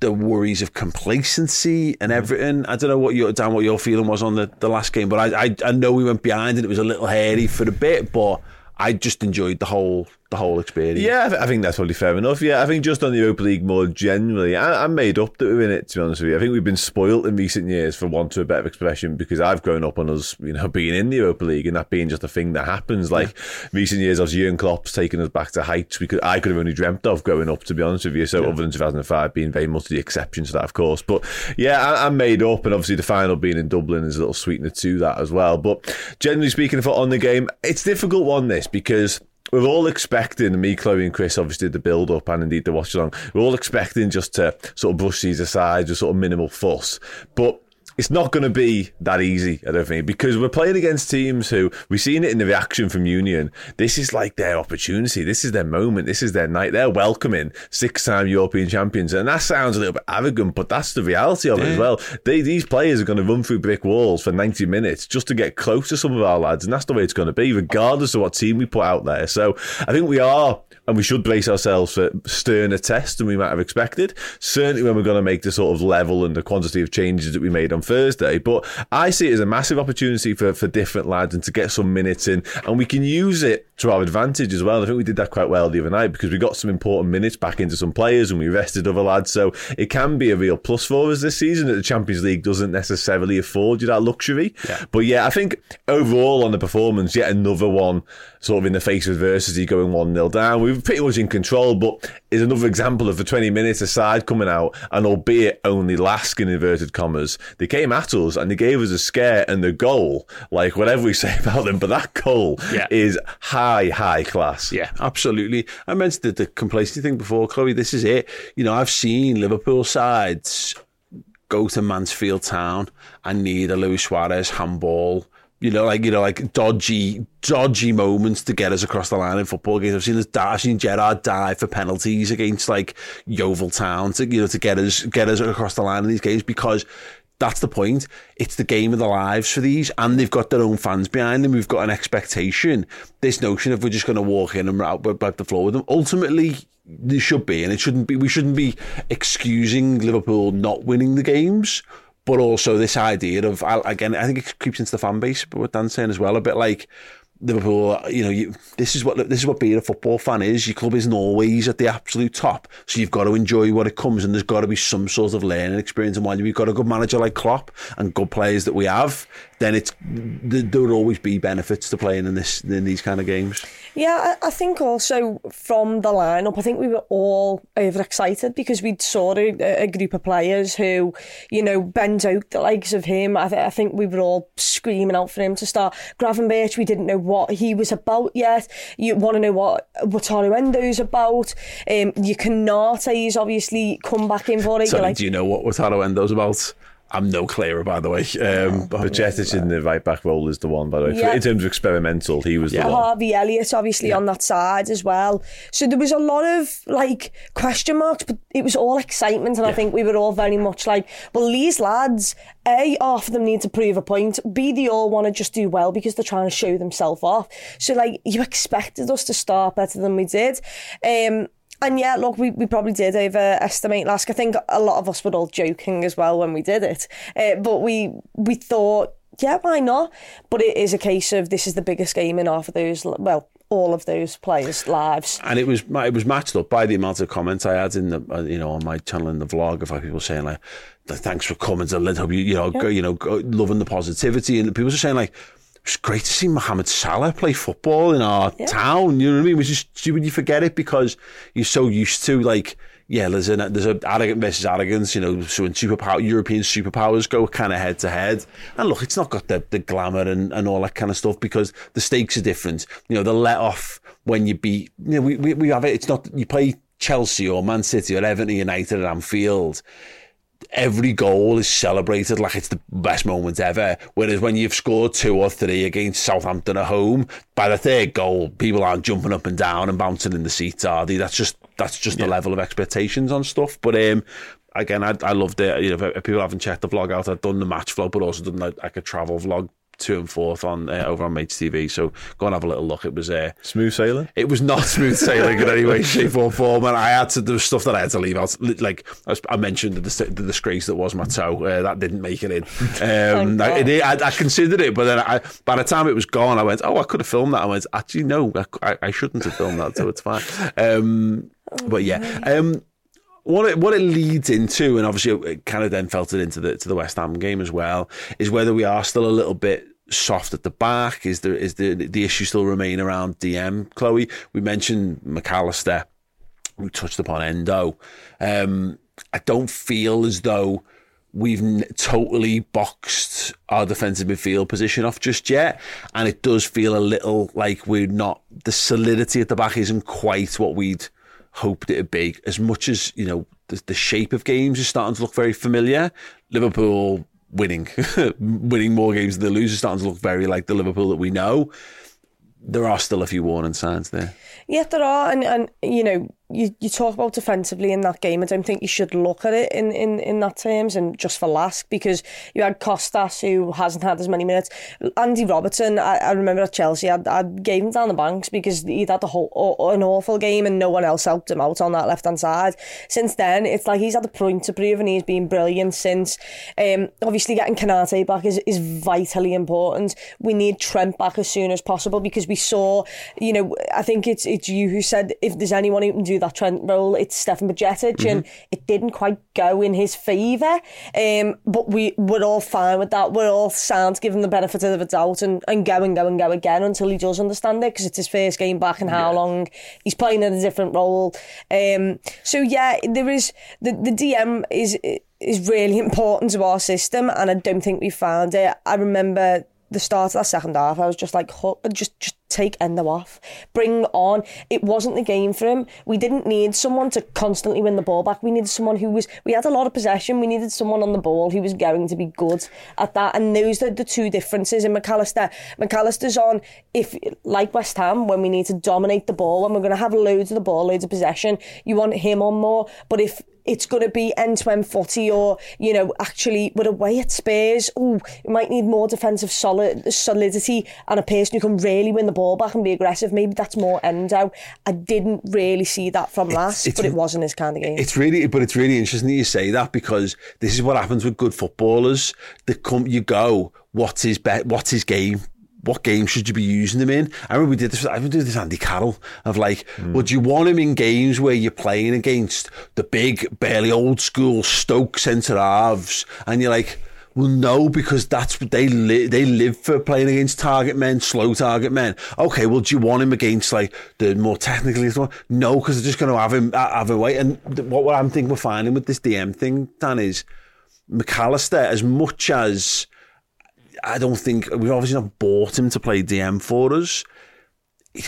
the worries of complacency and everything. I don't know what your Dan, what your feeling was on the, the last game, but I, I I know we went behind and it was a little hairy for a bit, but I just enjoyed the whole the whole experience. Yeah, I th- I think that's probably fair enough. Yeah, I think just on the Europa League more generally, I, I'm made up that we're in it. To be honest with you, I think we've been spoilt in recent years, for want of a better expression, because I've grown up on us, you know, being in the Europa League and that being just a thing that happens. Like recent years, as Jurgen Klopp's taken us back to heights we could I could have only dreamt of growing up. To be honest with you, so other than 2005 being very much the exception to that, of course. But yeah, I, I'm made up, and obviously the final being in Dublin is a little sweetener to that as well. But generally speaking, for on the game, it's difficult one this because we're all expecting, me, Chloe, and Chris obviously the build up and indeed the watch along. We're all expecting just to sort of brush these aside, just sort of minimal fuss. But it's not going to be that easy, I don't think, because we're playing against teams who we've seen it in the reaction from Union. This is like their opportunity. This is their moment. This is their night. They're welcoming six time European champions. And that sounds a little bit arrogant, but that's the reality of it as well. They, these players are going to run through brick walls for 90 minutes just to get close to some of our lads. And that's the way it's going to be, regardless of what team we put out there. So I think we are and we should brace ourselves for sterner tests than we might have expected. Certainly when we're going to make the sort of level and the quantity of changes that we made on Thursday. But I see it as a massive opportunity for, for different lads and to get some minutes in, and we can use it to our advantage as well. I think we did that quite well the other night because we got some important minutes back into some players and we rested other lads. So it can be a real plus for us this season that the Champions League doesn't necessarily afford you that luxury. Yeah. But yeah, I think overall on the performance, yet another one sort of in the face of adversity going 1 0 down. We were pretty much in control, but is another example of the 20 minutes aside coming out, and albeit only LASK in inverted commas, they came at us and they gave us a scare and the goal, like whatever we say about them, but that goal Yeah. is high, high class. Yeah, absolutely. I mentioned the, the complacency thing before, Chloe. This is it. You know, I've seen Liverpool sides go to Mansfield Town and need a Luis Suarez handball. You know, like you know, like dodgy, dodgy moments to get us across the line in football games. I've seen us, I've seen Gerard dive for penalties against like Yeovil Town to you know to get us get us across the line in these games because that's the point. It's the game of the lives for these, and they've got their own fans behind them. We've got an expectation. This notion of we're just going to walk in and wipe the floor with them. Ultimately, there should be, and it shouldn't be. We shouldn't be excusing Liverpool not winning the games, but also this idea of again. I think it creeps into the fan base, but what Dan's saying as well, a bit like. Liverpool, you know, you, this is what this is what being a football fan is. Your club isn't always at the absolute top, so you've got to enjoy what it comes, and there's got to be some sort of learning experience. And while we've got a good manager like Klopp and good players that we have, then it's there, will always be benefits to playing in this in these kind of games. Yeah, I, I think also from the lineup, I think we were all overexcited because we'd saw a, a group of players who, you know, Ben out the likes of him. I, th- I think we were all screaming out for him to start. Gravenberch, we didn't know what he was about yet. You want to know what Wataru Endo's about. Um, you cannot he's obviously come back in for it. So, like, do you know what Wataru Endo's about? I'm no clearer, by the way. Oh, um, but Jettis in the right back role is the one, by the way. Yeah. In terms of experimental, he was yeah. Oh, the one. Harvey Elliott, obviously, yeah. on that side as well. So there was a lot of like question marks, but it was all excitement. And yeah. I think we were all very much like, well, these lads, A, half of them need to prove a point. B, they all want to just do well because they're trying to show themselves off. So, like, you expected us to start better than we did. Um, and yeah, look, we, we probably did overestimate LASK. I think a lot of us were all joking as well when we did it. Uh, but we we thought, yeah, why not? But it is a case of this is the biggest game in half of those, well, all of those players' lives. and it was it was matched up by the amount of comments I had in the uh, you know on my channel in the vlog of people saying like thanks for coming to Lid, hope you you know go, you know go, loving the positivity and people are saying like it's great to see Mohamed Salah play football in our town you know what I mean? Which is when you forget it? Because you're so used to like yeah there's an there's a arrogant versus arrogance you know so when superpower European superpowers go kind of head to head. And look it's not got the, the glamour and, and all that kind of stuff because the stakes are different. You know the let off when you beat you know we, we, we have it it's not you play Chelsea or Man City or Everton United at Anfield every goal is celebrated like it's the best moment ever. Whereas when you've scored two or three against Southampton at home, by the third goal, people aren't jumping up and down and bouncing in the seats, are they? That's just that's just the level of expectations on stuff. But um, again, I, I loved it. You know, if people haven't checked the vlog out, I've done the match vlog, but also done like, like a travel vlog to and forth on uh, over on Mates TV. So go and have a little look. It was uh, Smooth sailing. it was not smooth sailing in any way, shape, or form. And I had to do stuff that I had to leave out. Like I, was, I mentioned, the, dis- the disgrace that was my toe. Uh, that didn't make it in. Um, I, it- I, I considered it, but then I, by the time it was gone, I went, "Oh, I could have filmed that." I went, "Actually, no, I, I shouldn't have filmed that." So it's fine. Um, but yeah. Um, what it what it leads into, and obviously it kind of then filtered into the to the West Ham game as well, is whether we are still a little bit soft at the back. Is there is the the issue still remain around DM? Chloe, we mentioned Mac Allister. We touched upon Endo. Um, I don't feel as though we've totally boxed our defensive midfield position off just yet, and it does feel a little like we're not. The solidity at the back isn't quite what we'd hoped it'd be. As much as you know, the, the shape of games is starting to look very familiar. Liverpool winning, winning more games than they lose starting to look very like the Liverpool that we know. There are still a few warning signs there. Yeah, there are, and, and you know, you, you talk about defensively in that game. I don't think you should look at it in, in, in that terms and just for LASK because you had Kostas who hasn't had as many minutes. Andy Robertson, I, I remember at Chelsea, I, I gave him down the banks because he'd had a whole, an awful game and no one else helped him out on that left hand side. Since then, it's like he's had a point to prove and he's been brilliant since. Um, obviously, getting Konaté back is, is vitally important. We need Trent back as soon as possible because we saw, you know, I think it's it's you who said if there's anyone who can do that Trent role, it's Stefan Bajcetic, mm-hmm. and it didn't quite go in his favour. Um, but we we're all fine with that. We're all sound, give him the benefit of the doubt, and, and go and go and go again until he does understand it because it's his first game back and how yeah. long he's playing in a different role. Um, so yeah, there is the the DM is is really important to our system, and I don't think we found it. I remember the start of that second half, I was just like, just just take Endo off, bring on. It wasn't the game for him. We didn't need someone to constantly win the ball back. We needed someone who was. We had a lot of possession. We needed someone on the ball who was going to be good at that. And those are the two differences in Mac Allister. McAllister's on if like West Ham when we need to dominate the ball when we're going to have loads of the ball, loads of possession. You want him on more. But if it's going to be end to end footy or, you know, actually we're away at Spurs. Oh, we might need more defensive solid, solidity and a person who can really win the ball back and be aggressive. Maybe that's more Endo. I didn't really see that from LASK, but it wasn't his kind of game. It's really, but it's really interesting that you say that because this is what happens with good footballers. They come, you go, what's his bet, what's his game? What game should you be using them in? I remember we did this. I remember did this Andy Carroll of like, mm. would you want him in games where you're playing against the big, barely old school Stoke centre halves, and you're like. Well, no, because that's what they live. They live for playing against target men, slow target men. Okay, well, do you want him against like the more technically? No, because they're just going to have him have a way. And what, what I'm thinking we're finding with this DM thing, Dan, is Mac Allister as much as I don't think we've obviously not bought him to play DM for us.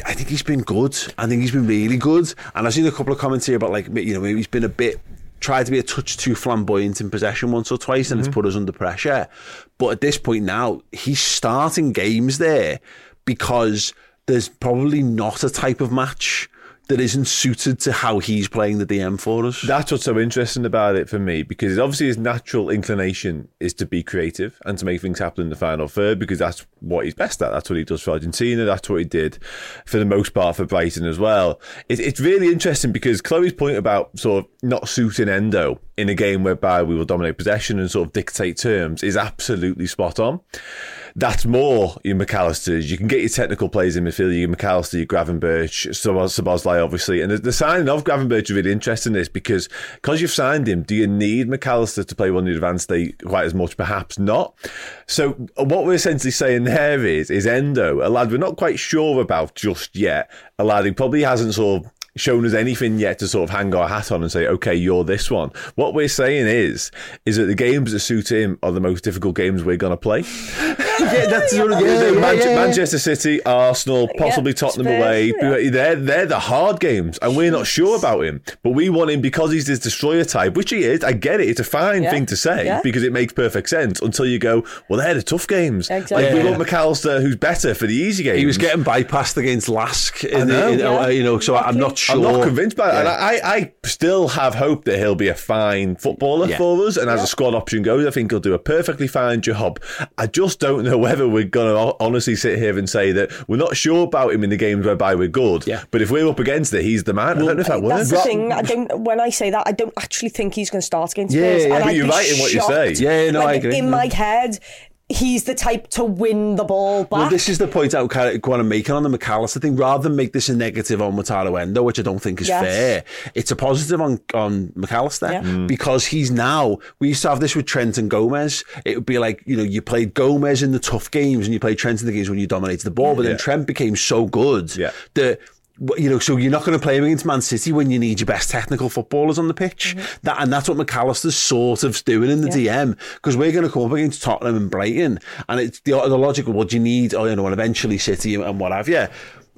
I think he's been good. I think he's been really good. And I've seen a couple of comments here about like you know maybe he's been a bit tried to be a touch too flamboyant in possession once or twice, and mm-hmm. it's put us under pressure. But at this point now, he's starting games there because there's probably not a type of match that isn't suited to how he's playing the DM for us. That's what's so interesting about it for me because obviously his natural inclination is to be creative and to make things happen in the final third because that's what he's best at. That's what he does for Argentina. That's what he did for the most part for Brighton as well. It, it's really interesting because Chloe's point about sort of not suiting Endo in a game whereby we will dominate possession and sort of dictate terms is absolutely spot on that's more your Mac Allisters. You can get your technical players in midfield, your Mac Allister, your Gravenberch, Szoboszlai, obviously. And the, the signing of Gravenberch is really interesting this because because you've signed him, do you need Mac Allister to play one in the advanced state quite as much? Perhaps not. So uh, what we're essentially saying there is, is Endo, a lad we're not quite sure about just yet, a lad who probably hasn't sort of shown us anything yet to sort of hang our hat on and say, okay, you're this one. What we're saying is, is that the games that suit him are the most difficult games we're going to play. yeah, that's yeah, yeah, yeah, Man- Manchester City, Arsenal, possibly Tottenham Spurs, away. They're they're the hard games, and we're not sure about him. But we want him because he's this destroyer type, which he is. I get it; it's a fine thing to say because it makes perfect sense. Until you go, well, they're the tough games. Exactly. Like we want Mac Allister, who's better for the easy games. He was getting bypassed against LASK, in know. The, in, uh, you know. So I'm not sure. I'm not convinced by it. And I, I still have hope that he'll be a fine footballer for us, and as a squad option goes, I think he'll do a perfectly fine job. I just don't know whether we're going to honestly sit here and say that we're not sure about him in the games whereby we're good. Yeah. But if we're up against it, he's the man. Well, I don't know if that works. That's the thing. I don't. When I say that, I don't actually think he's going to start against yeah, Spurs. Yeah, but you're right in what you say. Yeah, no, like, I agree. In no. my head, he's the type to win the ball back. Well, this is the point I want to make on the Mac Allister thing. Rather than make this a negative on Wataru Endo, which I don't think is yes. fair, it's a positive on, on Mac Allister yeah. mm. because he's now, we used to have this with Trent and Gomez. It would be like, you know, you played Gomez in the tough games and you played Trent in the games when you dominated the ball, but then yeah. Trent became so good yeah. that you know, so you're not going to play him against Man City when you need your best technical footballers on the pitch. Mm-hmm. That and that's what Mac Allister's sort of doing in the yeah. DM because we're going to come up against Tottenham and Brighton, and it's the, the logical. What do you need? Oh, you know, and eventually City and what have you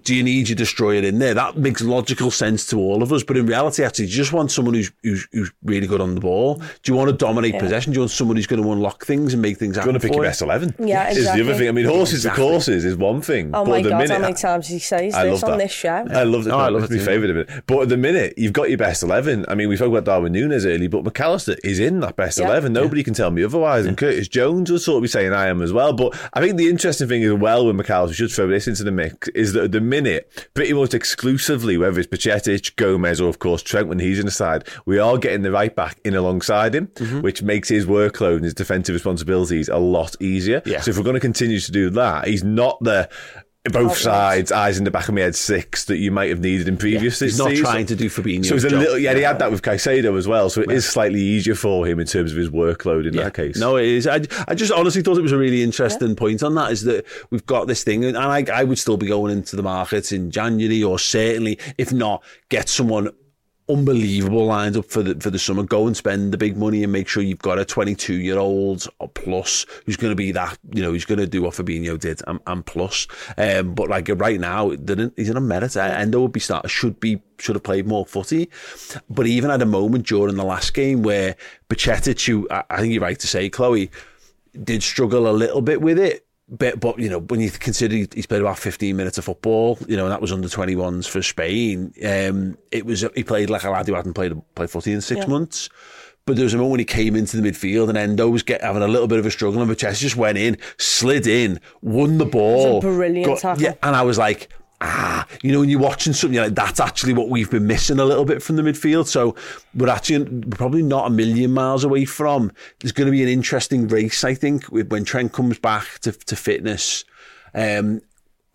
do you need your destroyer in there? That makes logical sense to all of us. But in reality, actually, do you just want someone who's who's, who's really good on the ball? Do you want to dominate Yeah. possession? Do you want someone who's going to unlock things and make things Do you happen? Going to pick your best eleven? Yeah, exactly. Is the other thing. I mean, horses Exactly. to courses is one thing. Oh but my the god, minute, how many times he says I this love on that. this show? I love that. Oh, I love it's it my too. favourite of it. But at the minute, you've got your best 11. I mean, we spoke about Darwin Núñez early, but Mac Allister is in that best Yeah. 11. Nobody can tell me otherwise. And Curtis Jones will sort of be saying I am as well. But I think the interesting thing as well with Mac Allister, we should throw this into the mix, is that at the minute, pretty much exclusively, whether it's Bajcetic, Gomez, or of course Trent when he's in the side, we are getting the right back in alongside him, Mm-hmm. which makes his workload and his defensive responsibilities a lot easier. Yeah. So if we're going to continue to do that, he's not the both Outright. sides, eyes in the back of my head six that you might have needed in previous He's not trying to do Fabinho. So it's a little, yeah, he had that with Caicedo as well. So it is slightly easier for him in terms of his workload in that case. No, it is. I, I just honestly thought it was a really interesting point on that is that we've got this thing, and I, I would still be going into the markets in January, or certainly, if not, get someone unbelievable lined up for the for the summer. Go and spend the big money and make sure you've got a 22 year old or plus who's going to be that, you know, who's going to do what Fabinho did and, and plus. Um, but like right now, he's in a merit. Endo would be start should be should have played more footy, but even had a moment during the last game where Bajcetic, who I, I think you're right to say, Chloe, did struggle a little bit with it. But, but you know, when you consider he- he's played about 15 minutes of football, you know, and that was under 21s for Spain, um, it was he played like a lad who hadn't played played footy in six months. But there was a moment when he came into the midfield and Endo was get, having a little bit of a struggle, and Bajcetic just went in, slid in, won the ball. brilliant tackle. Yeah, and I was like, ah, you know, when you're watching something like that's actually what we've been missing a little bit from the midfield. So we're actually we're probably not a million miles away from. There's going to be an interesting race, I think, when Trent comes back to, to fitness. Um,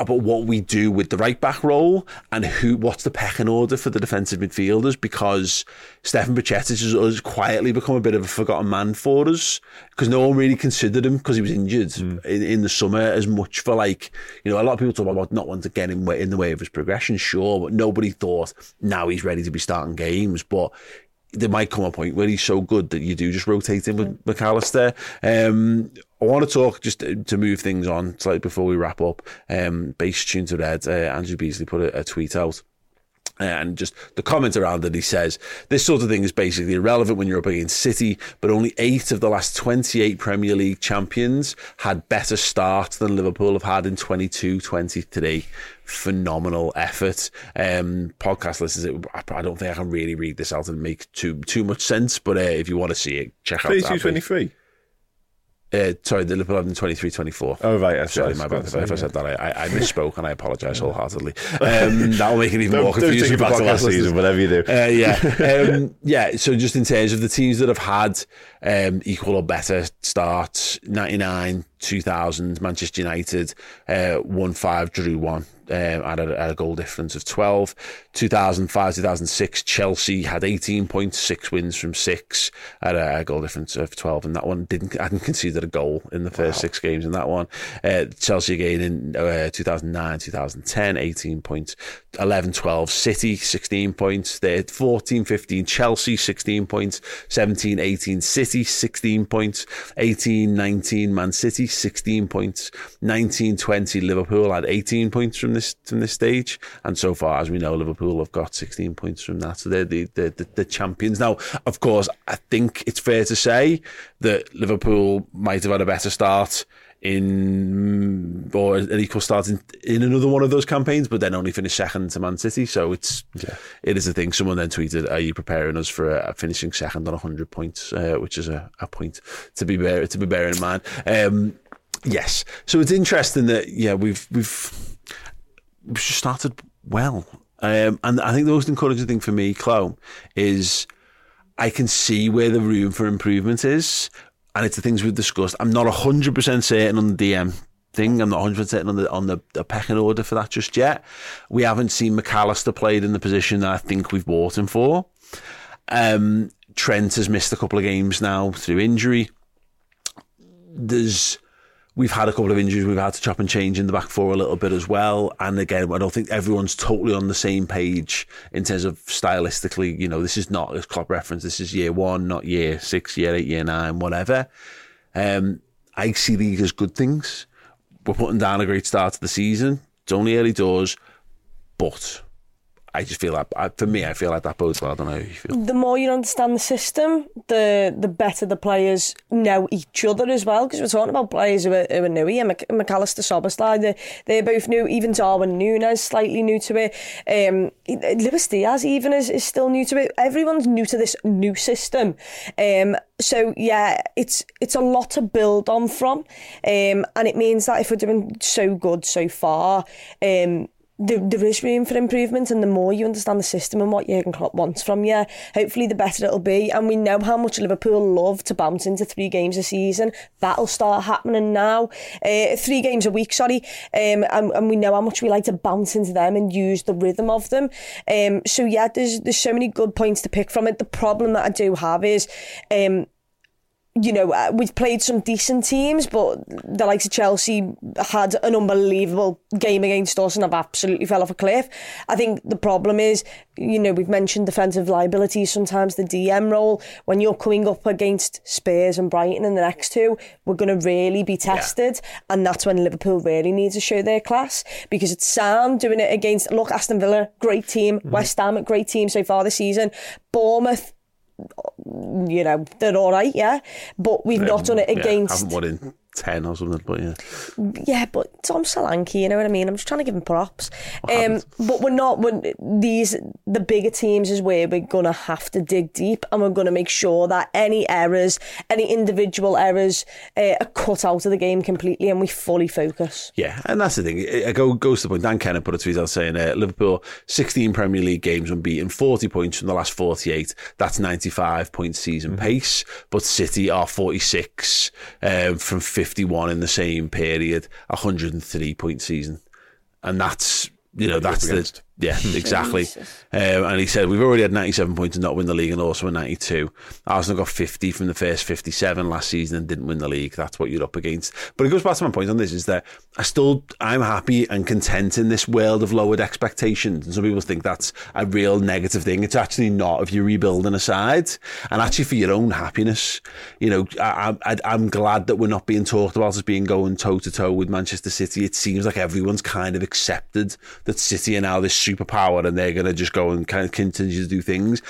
about what we do with the right back role and who what's the pecking order for the defensive midfielders because Stefan Bajcetic has, has quietly become a bit of a forgotten man for us because no one really considered him because he was injured in, in the summer as much for like you know a lot of people talk about not wanting to get in, in the way of his progression sure but nobody thought now he's ready to be starting games. But there might come a point where he's so good that you do just rotate him with Mac Allister. Um, I want to talk just to move things on slightly before we wrap up. Um, base tune to red. Uh, Andrew Beasley put a, a tweet out. Uh, And just the comment around it, he says, this sort of thing is basically irrelevant when you're up against City, but only eight of the last 28 Premier League champions had better starts than Liverpool have had in 22 23. Phenomenal effort. Um, podcast listeners, I I don't think I can really read this out and make too too much sense, but uh, if you want to see it, check out 32 that. 23. Uh, sorry, the Liverpool have in 23 24. Oh, right. That's Sorry, my bad. If, I- if I said that, I, I, misspoke and I apologise wholeheartedly. Um, that'll make it even more confusing. take it for back to last season, whatever you do. Uh, yeah, um, yeah. So just in terms of the teams that have had um, equal or better starts, ninety nine, two thousand, Manchester United uh, won five, drew one. Um, had a, had a goal difference of 12. 2005, 2006, Chelsea had 18 points, six wins from six, had a, goal difference of 12. And that one didn't, I hadn't conceded a goal in the first six games in that one. Uh, Chelsea again in uh, 2009, 2010, 18 points, 11, 12, City, 16 points. They 14, 15, Chelsea, 16 points, 17, 18, City, 16 points, 18, 19, Man City, 16 points, 19, 20, Liverpool had 18 points from this from this stage, and so far as we know, Liverpool have got 16 points from that, so they're the the, the, champions. Now, of course, I think it's fair to say that Liverpool might have had a better start in or an equal start in, in another one of those campaigns, but then only finished second to Man City. So it's it is a thing. Someone then tweeted, "Are you preparing us for a, finishing second on 100 points?" Uh, which is a, a point to be bear, to be bearing in mind. Um, yes, so it's interesting that yeah we've we've we've started well, um, and I think the most encouraging thing for me, Chloe, is I can see where the room for improvement is, and it's the things we've discussed. I'm not hundred percent certain on the DM thing. I'm not hundred percent certain on the on the, the pecking order for that just yet. We haven't seen Mac Allister played in the position that I think we've bought him for. Um, Trent has missed a couple of games now through injury. There's we've had a couple of injuries. We've had to chop and change in the back four a little bit as well. And again, I don't think everyone's totally on the same page in terms of stylistically. You know, this is not a club reference. This is year one, not year six, year eight, year nine, whatever. Um, I see these as good things. We're putting down a great start to the season. It's only early doors. but I just feel like for me, I feel like that bodes well. I don't know how you feel. The more you understand the system, the the better the players know each other as well. Because we're talking about players who are, who are new here. Mac Allister, Szoboszlai, they're, they're both new. Even Darwin Núñez, slightly new to it. Um, Luis Diaz even is, is still new to it. Everyone's new to this new system. Um, so yeah, it's it's a lot to build on from, um, and it means that if we're doing so good so far, um, there, there is room for improvement and the more you understand the system and what Jurgen Klopp wants from you hopefully the better it'll be. And we know how much Liverpool love to bounce into three games a season. That'll start happening now. Uh, three games a week sorry. Um, and, and we know how much we like to bounce into them and use the rhythm of them. Um, so yeah there's, there's so many good points to pick from it. The problem that I do have is um, you know, uh, we've played some decent teams, but the likes of Chelsea had an unbelievable game against us and have absolutely fell off a cliff. I think the problem is, you know, we've mentioned defensive liabilities, sometimes the DM role. When you're coming up against Spurs and Brighton in the next two, we're going to really be tested. Yeah. And that's when Liverpool really needs to show their class because it's Sam doing it against, look, Aston Villa, great team. Mm-hmm. West Ham, great team so far this season. Bournemouth, you know, they're all right, yeah. But we've not done it against. Yeah, haven't won in 10 or something, but yeah. Yeah, but Dom Solanke, you know what I mean? I'm just trying to give him props. Um, but we're not, when these, the bigger teams is where we're going to have to dig deep and we're going to make sure that any errors, any individual errors uh, are cut out of the game completely and we fully focus. Yeah, and that's the thing. It goes to the point. Dan Kennett put a tweet out saying uh, Liverpool, 16 Premier League games unbeaten, 40 points from the last 48. That's 95 point season mm-hmm. pace. But City are 46 um, from 50 51 in the same period, 103 point season. And that's, you know, that's the, yeah, exactly. Um, and he said, We've already had 97 points and not win the league, and also a 92. Arsenal got 50 from the first 57 last season and didn't win the league. That's what you're up against. But it goes back to my point on this is that I still, I'm happy and content in this world of lowered expectations. And some people think that's a real negative thing. It's actually not if you're rebuilding a side. And actually, for your own happiness, you know, I, I, I'm glad that we're not being talked about as being going toe to toe with Manchester City. It seems like everyone's kind of accepted that City are now this superpower and they're going to just go and kind of continue to do things.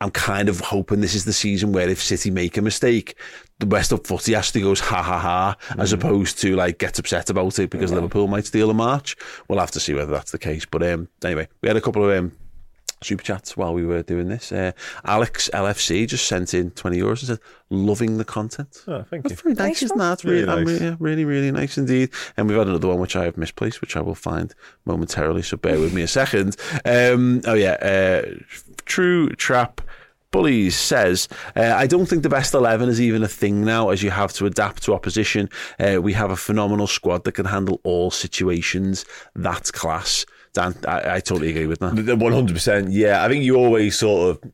I'm kind of hoping this is the season where if City make a mistake, the West Up footy actually goes ha ha ha, mm. as opposed to like gets upset about it because yeah. Liverpool might steal a march. We'll have to see whether that's the case. But um, anyway, we had a couple of um, super chats while we were doing this. Uh, Alex LFC just sent in 20 euros and said, loving the content. Oh, thank That's you. very nice, isn't that? Really, really, nice. really, really, really nice indeed. And we've had another one which I have misplaced, which I will find momentarily. So bear with me a second. Um, oh, yeah. Uh, True Trap. Bullies says, uh, I don't think the best 11 is even a thing now as you have to adapt to opposition. Uh, we have a phenomenal squad that can handle all situations. That's class. Dan, I, I totally agree with that. 100%. Yeah, I think you always sort of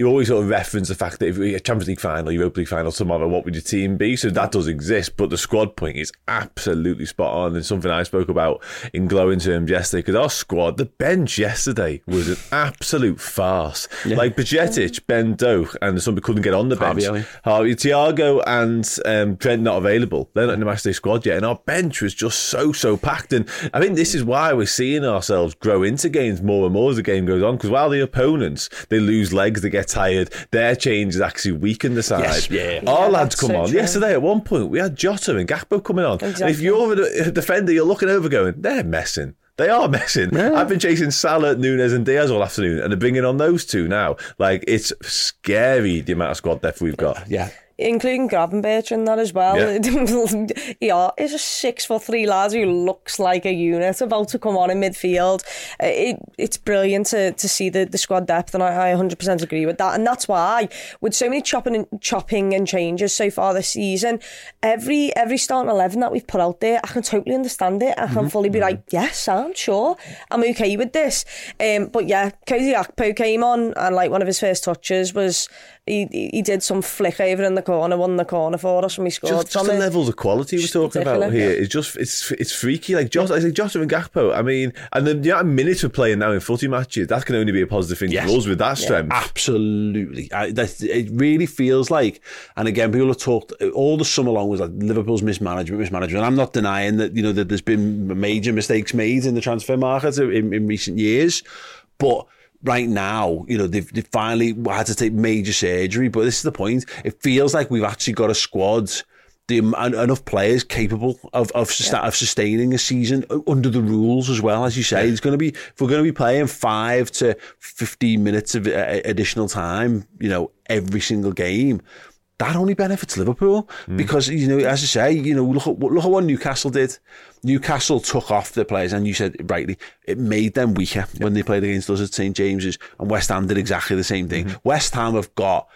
you always sort of reference the fact that if we a Champions League final, Europa League final tomorrow, what would your team be? So that does exist, but the squad point is absolutely spot on and something I spoke about in glowing terms yesterday because our squad, the bench yesterday was an absolute farce. Yeah. Like Bajcetic, Ben Doak, and somebody couldn't get on the bench. Harvey, Thiago and um, Trent not available. They're not in the matchday squad yet, and our bench was just so so packed. And I think this is why we're seeing ourselves grow into games more and more as the game goes on. Because while the opponents they lose legs, they get tired. Their changes actually weaken the side. Yes, yeah. Our yeah, lads come so on. True. Yesterday at one point we had Jota and Gakpo coming on. Exactly. If you're a defender, you're looking over going, they're messing. They are messing. Yeah. I've been chasing Salah, Núñez, and Diaz all afternoon, and they're bringing on those two now. Like it's scary the amount of squad depth we've got. Yeah, including Gravenberch in that as well. Yeah. yeah, he's a six foot three lad who looks like a unit about to come on in midfield. Uh, it, it's brilliant to, to see the, the squad depth, and I, I 100% agree with that. And that's why, with so many chopping and, chopping and changes so far this season, every every starting 11 that we've put out there, I can totally understand it. I can mm-hmm. fully be like, yes, I'm sure. I'm okay with this. Um, but yeah, Cody Gakpo came on, and like one of his first touches was he, he did some flick over in the corner, won the corner for us when we scored just, just the it. levels of quality we're Just talking about ridiculous. here is just it's it's freaky. Like Josh, like Jota and Gakpo. I mean, and the, the amount of minutes we're playing now in footy matches, that can only be a positive thing Yes. for us with that strength. Absolutely, I, that, it really feels like. And again, people have talked all the summer long was like Liverpool's mismanagement, mismanagement. I'm not denying that you know that there's been major mistakes made in the transfer market in, in recent years, but. Right now, you know, they've, they've finally had to take major surgery, but this is the point. It feels like we've actually got a squad the enough players capable of of, sus- of sustaining a season uh, under the rules as well as you say. It's going to be if we're going to be playing five to fifteen minutes of uh, additional time, you know, every single game. That only benefits Liverpool because you know, as I say, you know, look at look at what Newcastle did. Newcastle took off the players, and you said rightly, it made them weaker when they played against us at St James's, and West Ham did exactly the same thing. West Ham have got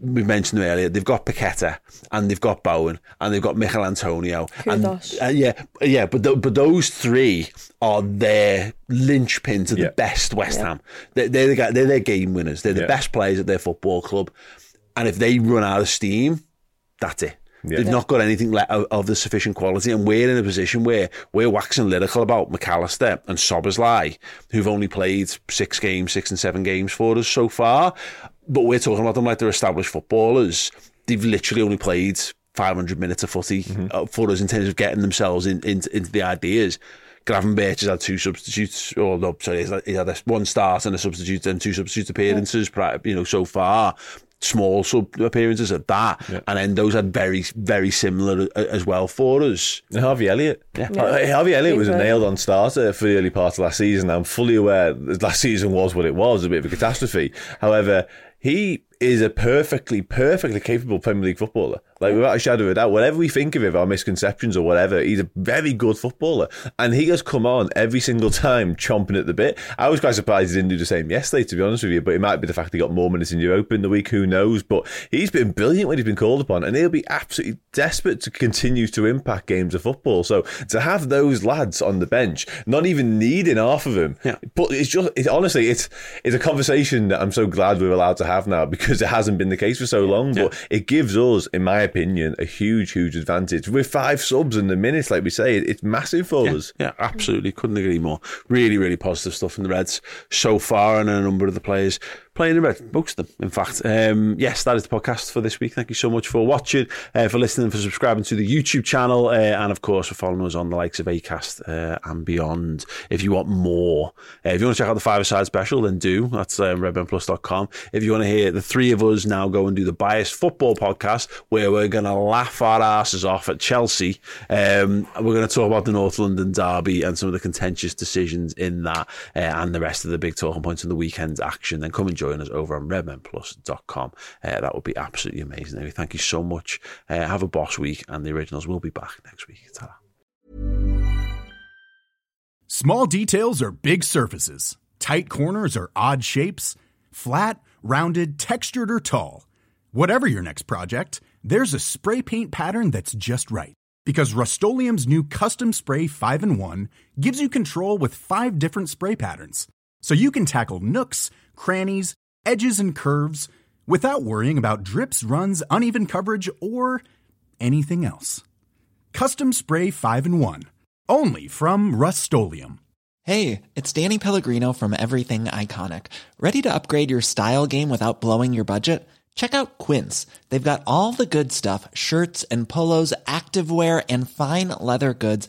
we mentioned them earlier. They've got Paqueta and they've got Bowen and they've got Michail Antonio. And, Kudus. uh, yeah, yeah, but th- but those three are their linchpin to the Yeah. best West Ham. They're, they're the guy, they're their game winners. They're the Yeah. best players at their football club. And if they run out of steam, that's it. Yeah. They've not got anything of, of the sufficient quality, and we're in a position where we're waxing lyrical about Mac Allister and Szoboszlai, who've only played six games, six and seven games for us so far. But we're talking about them like they're established footballers. They've literally only played 500 minutes of footy uh, for us in terms of getting themselves in, in, into the ideas. Gravenberch has had two substitutes, or no, sorry, he's had, he's had a- one start and a substitute and two substitute appearances, pri- you know, so far. Small sub appearances at that, and then those had very, very similar as well for us. And Harvey Elliott. Yeah. Uh, Harvey Elliott was a nailed on starter for the early part of last season. I'm fully aware that last season was what it was, a bit of a catastrophe. However, he is a perfectly, perfectly capable Premier League footballer. Like, without a shadow of a doubt, whatever we think of him, our misconceptions or whatever, he's a very good footballer. And he has come on every single time chomping at the bit. I was quite surprised he didn't do the same yesterday, to be honest with you, but it might be the fact he got more minutes in Europa in the week, who knows. But he's been brilliant when he's been called upon, and he'll be absolutely desperate to continue to impact games of football. So to have those lads on the bench, not even needing half of them, Yeah. but it's just, it's, honestly, it's it's a conversation that I'm so glad we're allowed to have now because it hasn't been the case for so long. But it gives us, in my opinion, a huge, huge advantage. With five subs in the minutes, like we say, it's massive for us. Yeah, absolutely. Couldn't agree more. Really, really positive stuff from the Reds so far, and a number of the players playing in red. Most of them, in fact. Um, yes, that is the podcast for this week. Thank you so much for watching, uh, for listening, for subscribing to the YouTube channel, uh, and of course for following us on the likes of Acast uh, and beyond. If you want more, uh, if you want to check out the five side special, then do. That's um, redbandplus.com. If you want to hear the three of us now go and do the biased football podcast, where we're going to laugh our asses off at Chelsea, um, we're going to talk about the North London derby and some of the contentious decisions in that, uh, and the rest of the big talking points in the weekend's action. Then come and join us over on redmanplus.com. Uh, that would be absolutely amazing. Anyway, thank you so much. Uh, have a boss week, and the originals will be back next week. ta Small details are big surfaces. Tight corners are odd shapes. Flat, rounded, textured, or tall. Whatever your next project, there's a spray paint pattern that's just right. Because Rust-Oleum Custom Spray 5 in 1 gives you control with five different spray patterns. So you can tackle nooks, crannies, edges, and curves without worrying about drips, runs, uneven coverage, or anything else. Custom Spray 5 in 1. Only from Rust Hey, it's Danny Pellegrino from Everything Iconic. Ready to upgrade your style game without blowing your budget? Check out Quince. They've got all the good stuff shirts and polos, activewear, and fine leather goods,